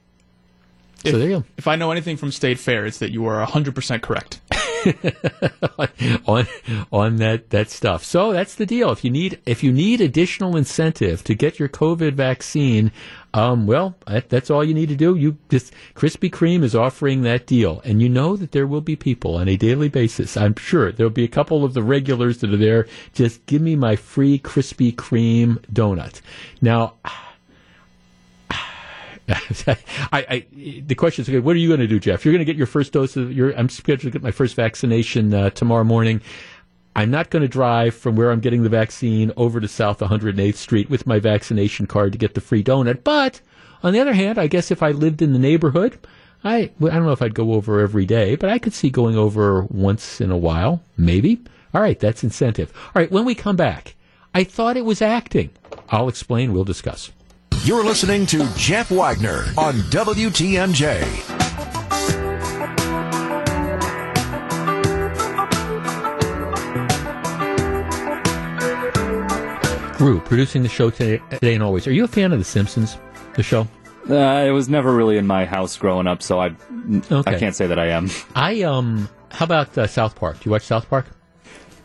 Speaker 10: if,
Speaker 2: so there you go.
Speaker 10: If I know anything from State Fair, it's that you are 100% correct.
Speaker 2: on on that that stuff. So that's the deal. If you need if you need additional incentive to get your COVID vaccine, um, well, that, that's all you need to do. You just Krispy Kreme is offering that deal, and you know that there will be people on a daily basis. I'm sure there'll be a couple of the regulars that are there. Just give me my free Krispy Kreme donut. Now. I, I, the question is, okay, what are you going to do, Jeff? You're going to get your first dose of your. I'm scheduled to get my first vaccination uh, tomorrow morning. I'm not going to drive from where I'm getting the vaccine over to South 108th Street with my vaccination card to get the free donut. But on the other hand, I guess if I lived in the neighborhood, I I don't know if I'd go over every day, but I could see going over once in a while, maybe. All right, that's incentive. All right, when we come back, I thought it was acting. I'll explain. We'll discuss.
Speaker 1: You're listening to Jeff Wagner on WTMJ.
Speaker 2: Producing the show today, today and always. Are you a fan of The Simpsons, the show?
Speaker 11: Uh, it was never really in my house growing up, so I
Speaker 2: Okay.
Speaker 11: I can't say that I am.
Speaker 2: I um. How about uh, South Park? Do you watch South Park?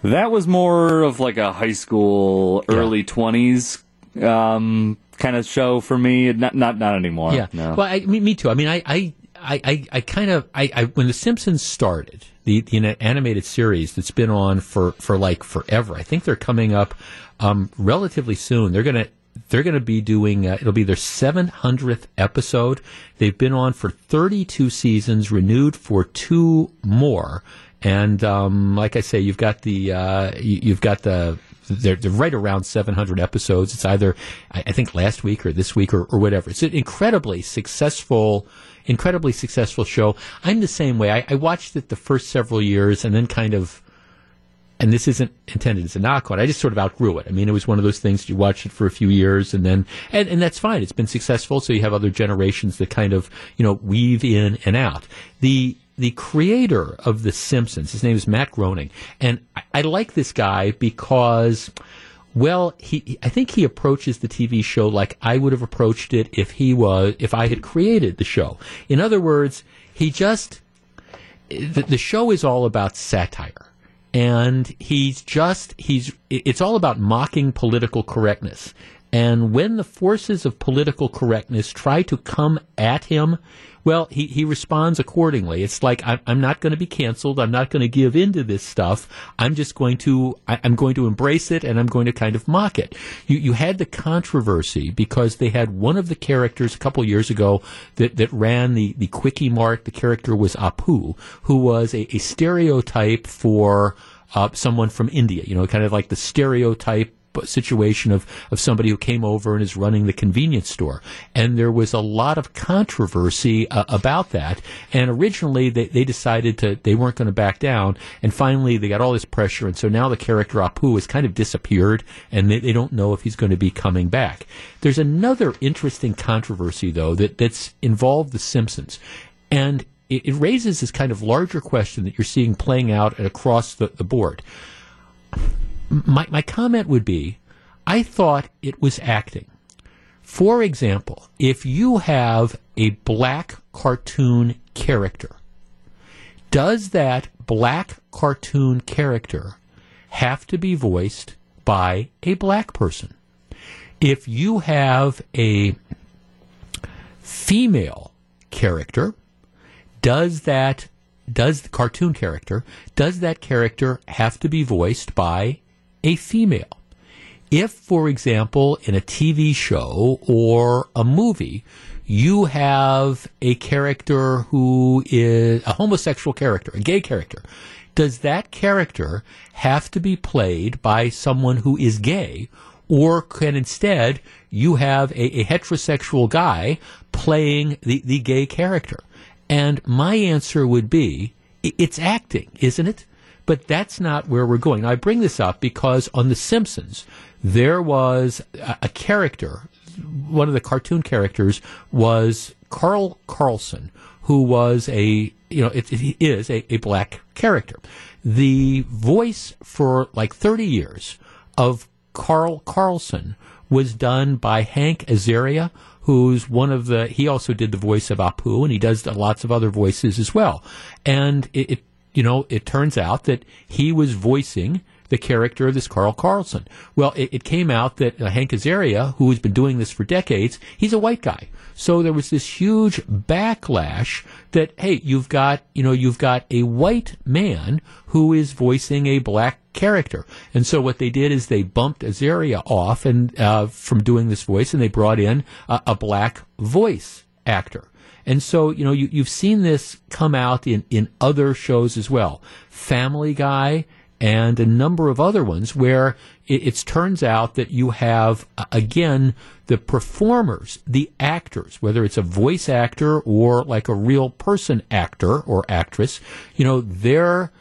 Speaker 11: That was more of like a high school, early twenties um, kind of show for me. Not not not anymore.
Speaker 2: Yeah.
Speaker 11: No.
Speaker 2: Well, I, me, me too. I mean, I, I, I, I, kind of, I, I, when The Simpsons started, the, the animated series that's been on for, for like forever, I think they're coming up, um, relatively soon. They're gonna, they're gonna be doing, uh, it'll be their 700th episode. They've been on for 32 seasons, renewed for two more. And, um, like I say, you've got the, uh, you, you've got the, they're, they're right around 700 episodes. It's either, I, I think, last week or this week or, or whatever. It's an incredibly successful, incredibly successful show. I'm the same way. I, I watched it the first several years and then kind of, and this isn't intended as a knock on. I just sort of outgrew it. I mean, it was one of those things you watch it for a few years and then, and, and that's fine. It's been successful. So you have other generations that kind of, you know, weave in and out. The, the creator of The Simpsons, his name is Matt Groening, and I, I like this guy because, well, he I think he approaches the TV show like I would have approached it if he was if I had created the show. In other words, he just the, the show is all about satire and he's just he's it's all about mocking political correctness and when the forces of political correctness try to come at him well he, he responds accordingly. It's like I'm, I'm not going to be canceled. I'm not going to give in to this stuff. I'm just going to I, i'm going to embrace it and i'm going to kind of mock it. You, you had the controversy because they had one of the characters a couple years ago that, that ran the, the quickie mart the character was apu who was a, a stereotype for uh, someone from India, you know, kind of like the stereotype situation of, of somebody who came over and is running the convenience store. And there was a lot of controversy uh, about that. And originally they, they decided to, they weren't going to back down. And finally they got all this pressure. And so now the character Apu has kind of disappeared and they, they don't know if he's going to be coming back. There's another interesting controversy though that, that's involved the Simpsons. And it, it raises this kind of larger question that you're seeing playing out across the, the board. My, my comment would be I thought it was acting. For example, if you have a black cartoon character, does that black cartoon character have to be voiced by a black person? If you have a female character, does that does the cartoon character does that character have to be voiced by a female If, for example, in a TV show or a movie, you have a character who is a homosexual character, a gay character, does that character have to be played by someone who is gay? Or can instead you have a, a heterosexual guy playing the, the gay character? And my answer would be it's acting, isn't it? But that's not where we're going. I bring this up because on The Simpsons, there was a, a character, one of the cartoon characters was Carl Carlson, who was a, you know, it, it is a, a black character. The voice for like 30 years of Carl Carlson was done by Hank Azaria, who's one of the, he also did the voice of Apu, and he does lots of other voices as well. And it, it you know, it turns out that he was voicing the character of this Carl Carlson. Well, it, it came out that uh, Hank Azaria, who has been doing this for decades, he's a white guy. So there was this huge backlash that, hey, you've got, you know, you've got a white man who is voicing a black character. And so what they did is they bumped Azaria off and uh, from doing this voice, and they brought in a, a black voice actor. And so, you know, you, you've seen this come out in, in other shows as well. Family Guy and a number of other ones where it, it turns out that you have, again, the performers, the actors, whether it's a voice actor or like a real person actor or actress, you know, they're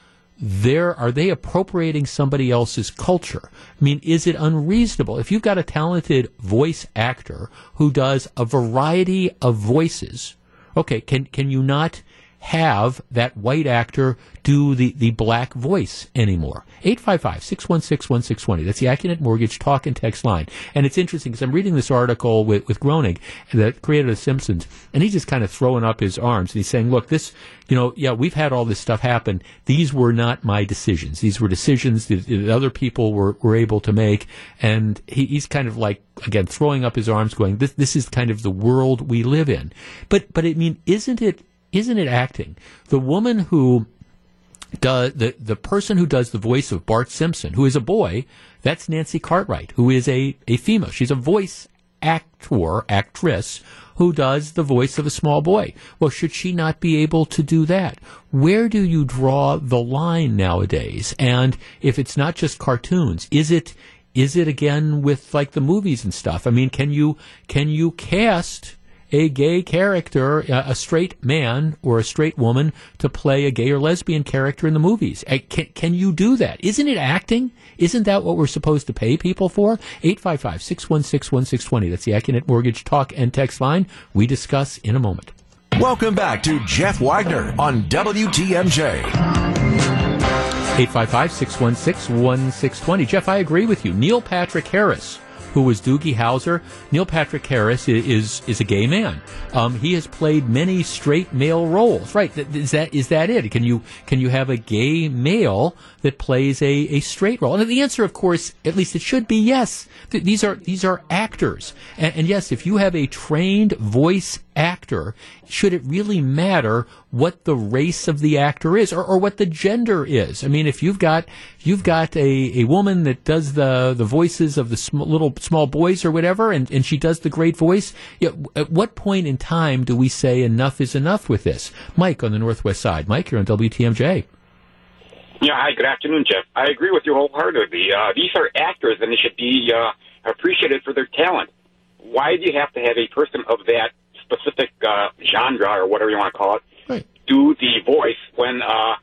Speaker 2: are they appropriating somebody else's culture? I mean, is it unreasonable if you've got a talented voice actor who does a variety of voices? Okay, can can you not have that white actor do the, the black voice anymore? 855-616-1620. That's the Accunet Mortgage talk and text line. And it's interesting because I'm reading this article with, with Groening, the creator of The Simpsons, and he's just kind of throwing up his arms and he's saying, look, this, you know, yeah, we've had all this stuff happen. These were not my decisions. These were decisions that, that other people were, were able to make. And he, he's kind of like, again, throwing up his arms going, this, this is kind of the world we live in. But, but I mean, isn't it, isn't it acting? The woman who does the the person who does the voice of Bart Simpson, who is a boy, that's Nancy Cartwright, who is a a female. She's a voice actor, actress who does the voice of a small boy. Well, should she not be able to do that? Where do you draw the line nowadays? And if it's not just cartoons, is it is it again with like the movies and stuff? I mean, can you can you cast a gay character, a straight man or a straight woman, to play a gay or lesbian character in the movies. Can, can you do that? Isn't it acting? Isn't that what we're supposed to pay people for? 855 616 1620. That's the Accunet Mortgage Talk and Text line. We discuss in a moment.
Speaker 1: Welcome back to Jeff Wagner on WTMJ.
Speaker 2: 855 616 1620. Jeff, I agree with you. Neil Patrick Harris who was Doogie Howser. Neil Patrick Harris is is a gay man. Um, he has played many straight male roles. Right? Is that is that it? Can you can you have a gay male that plays a, a straight role? And the answer, of course, at least it should be yes. Th- these are these are actors, and, and yes, if you have a trained voice actor, should it really matter what the race of the actor is or, or what the gender is? I mean, if you've got you've got a, a woman that does the the voices of the sm- little small boys or whatever, and, and she does the great voice, you know, at what point in time do we say enough is enough with this? Mike on the Northwest Side. Mike, you're on WTMJ.
Speaker 12: Yeah, hi, good afternoon, Jeff. I agree with you wholeheartedly. Uh, these are actors, and they should be uh, appreciated for their talent. Why do you have to have a person of that specific uh, genre or whatever you want to call it
Speaker 2: right.
Speaker 12: do the voice when uh,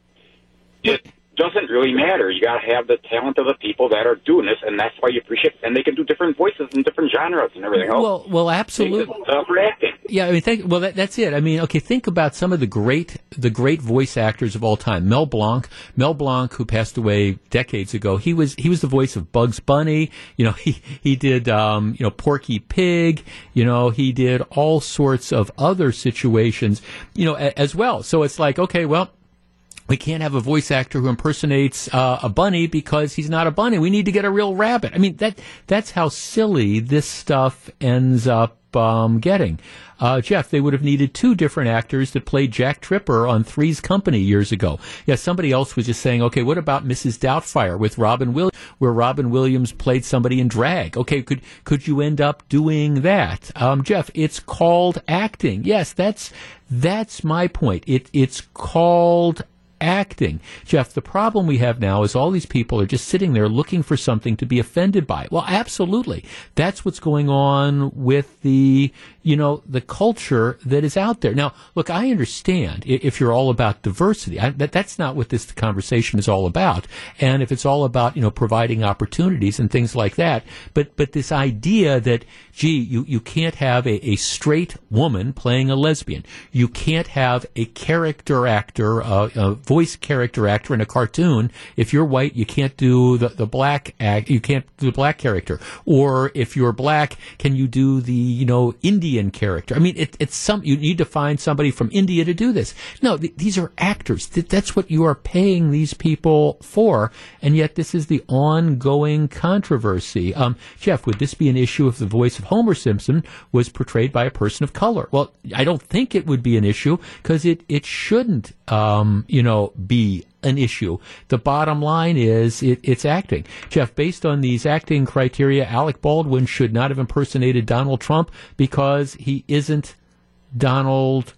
Speaker 12: it doesn't really matter. You got to have the talent of the people that are doing this, and that's why you appreciate. And they can do different voices and different genres and everything else.
Speaker 2: Well, well, absolutely.
Speaker 12: For acting.
Speaker 2: Yeah, I mean, well, that, that's it. I mean, okay, think about some of the great, the great voice actors of all time. Mel Blanc, Mel Blanc, who passed away decades ago. He was he was the voice of Bugs Bunny. You know, he he did um, you know Porky Pig. You know, he did all sorts of other situations. You know, a, as well. So it's like, okay, well we can't have a voice actor who impersonates uh, a bunny because he's not a bunny. We need to get a real rabbit. I mean, that that's how silly this stuff ends up um, getting. Uh, Jeff, they would have needed two different actors that played Jack Tripper on Three's Company years ago. Yeah, somebody else was just saying, okay, what about Mrs. Doubtfire with Robin Williams, where Robin Williams played somebody in drag? Okay, could could you end up doing that? Um, Jeff, it's called acting. Yes, that's that's my point. It it's called acting. Jeff, the problem we have now is all these people are just sitting there looking for something to be offended by. Well, absolutely. That's what's going on with the, you know, the culture that is out there. Now, look, I understand if you're all about diversity. I, that, that's not what this conversation is all about. And if it's all about, you know, providing opportunities and things like that. But, but this idea that, gee, you, you can't have a, a straight woman playing a lesbian. You can't have a character actor, uh, uh, voice character actor in a cartoon. If you're white, you can't do the, the black act, you can't do the black character. Or if you're black, can you do the, you know, Indian character? I mean, it, it's some, you need to find somebody from India to do this. No, th- these are actors. Th- that's what you are paying these people for. And yet this is the ongoing controversy. Um, Jeff, would this be an issue if the voice of Homer Simpson was portrayed by a person of color? Well, I don't think it would be an issue because it, it shouldn't, um, you know, be an issue. The bottom line is it, it's acting. Jeff, based on these acting criteria, Alec Baldwin should not have impersonated Donald Trump because he isn't Donald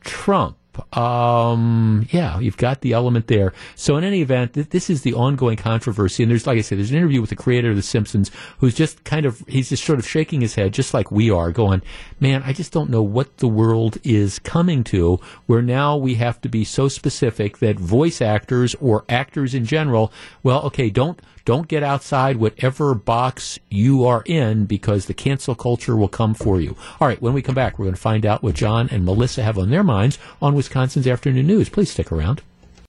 Speaker 2: Trump. Um, yeah, you've got the element there. So in any event, th- this is the ongoing controversy. And there's, like I said, there's an interview with the creator of The Simpsons who's just kind of, he's just sort of shaking his head, just like we are, going, man, I just don't know what the world is coming to, where now we have to be so specific that voice actors or actors in general, well, okay, don't, don't get outside whatever box you are in because the cancel culture will come for you. All right, when we come back, we're going to find out what John and Melissa have on their minds on Wisconsin's Afternoon News. Please stick around.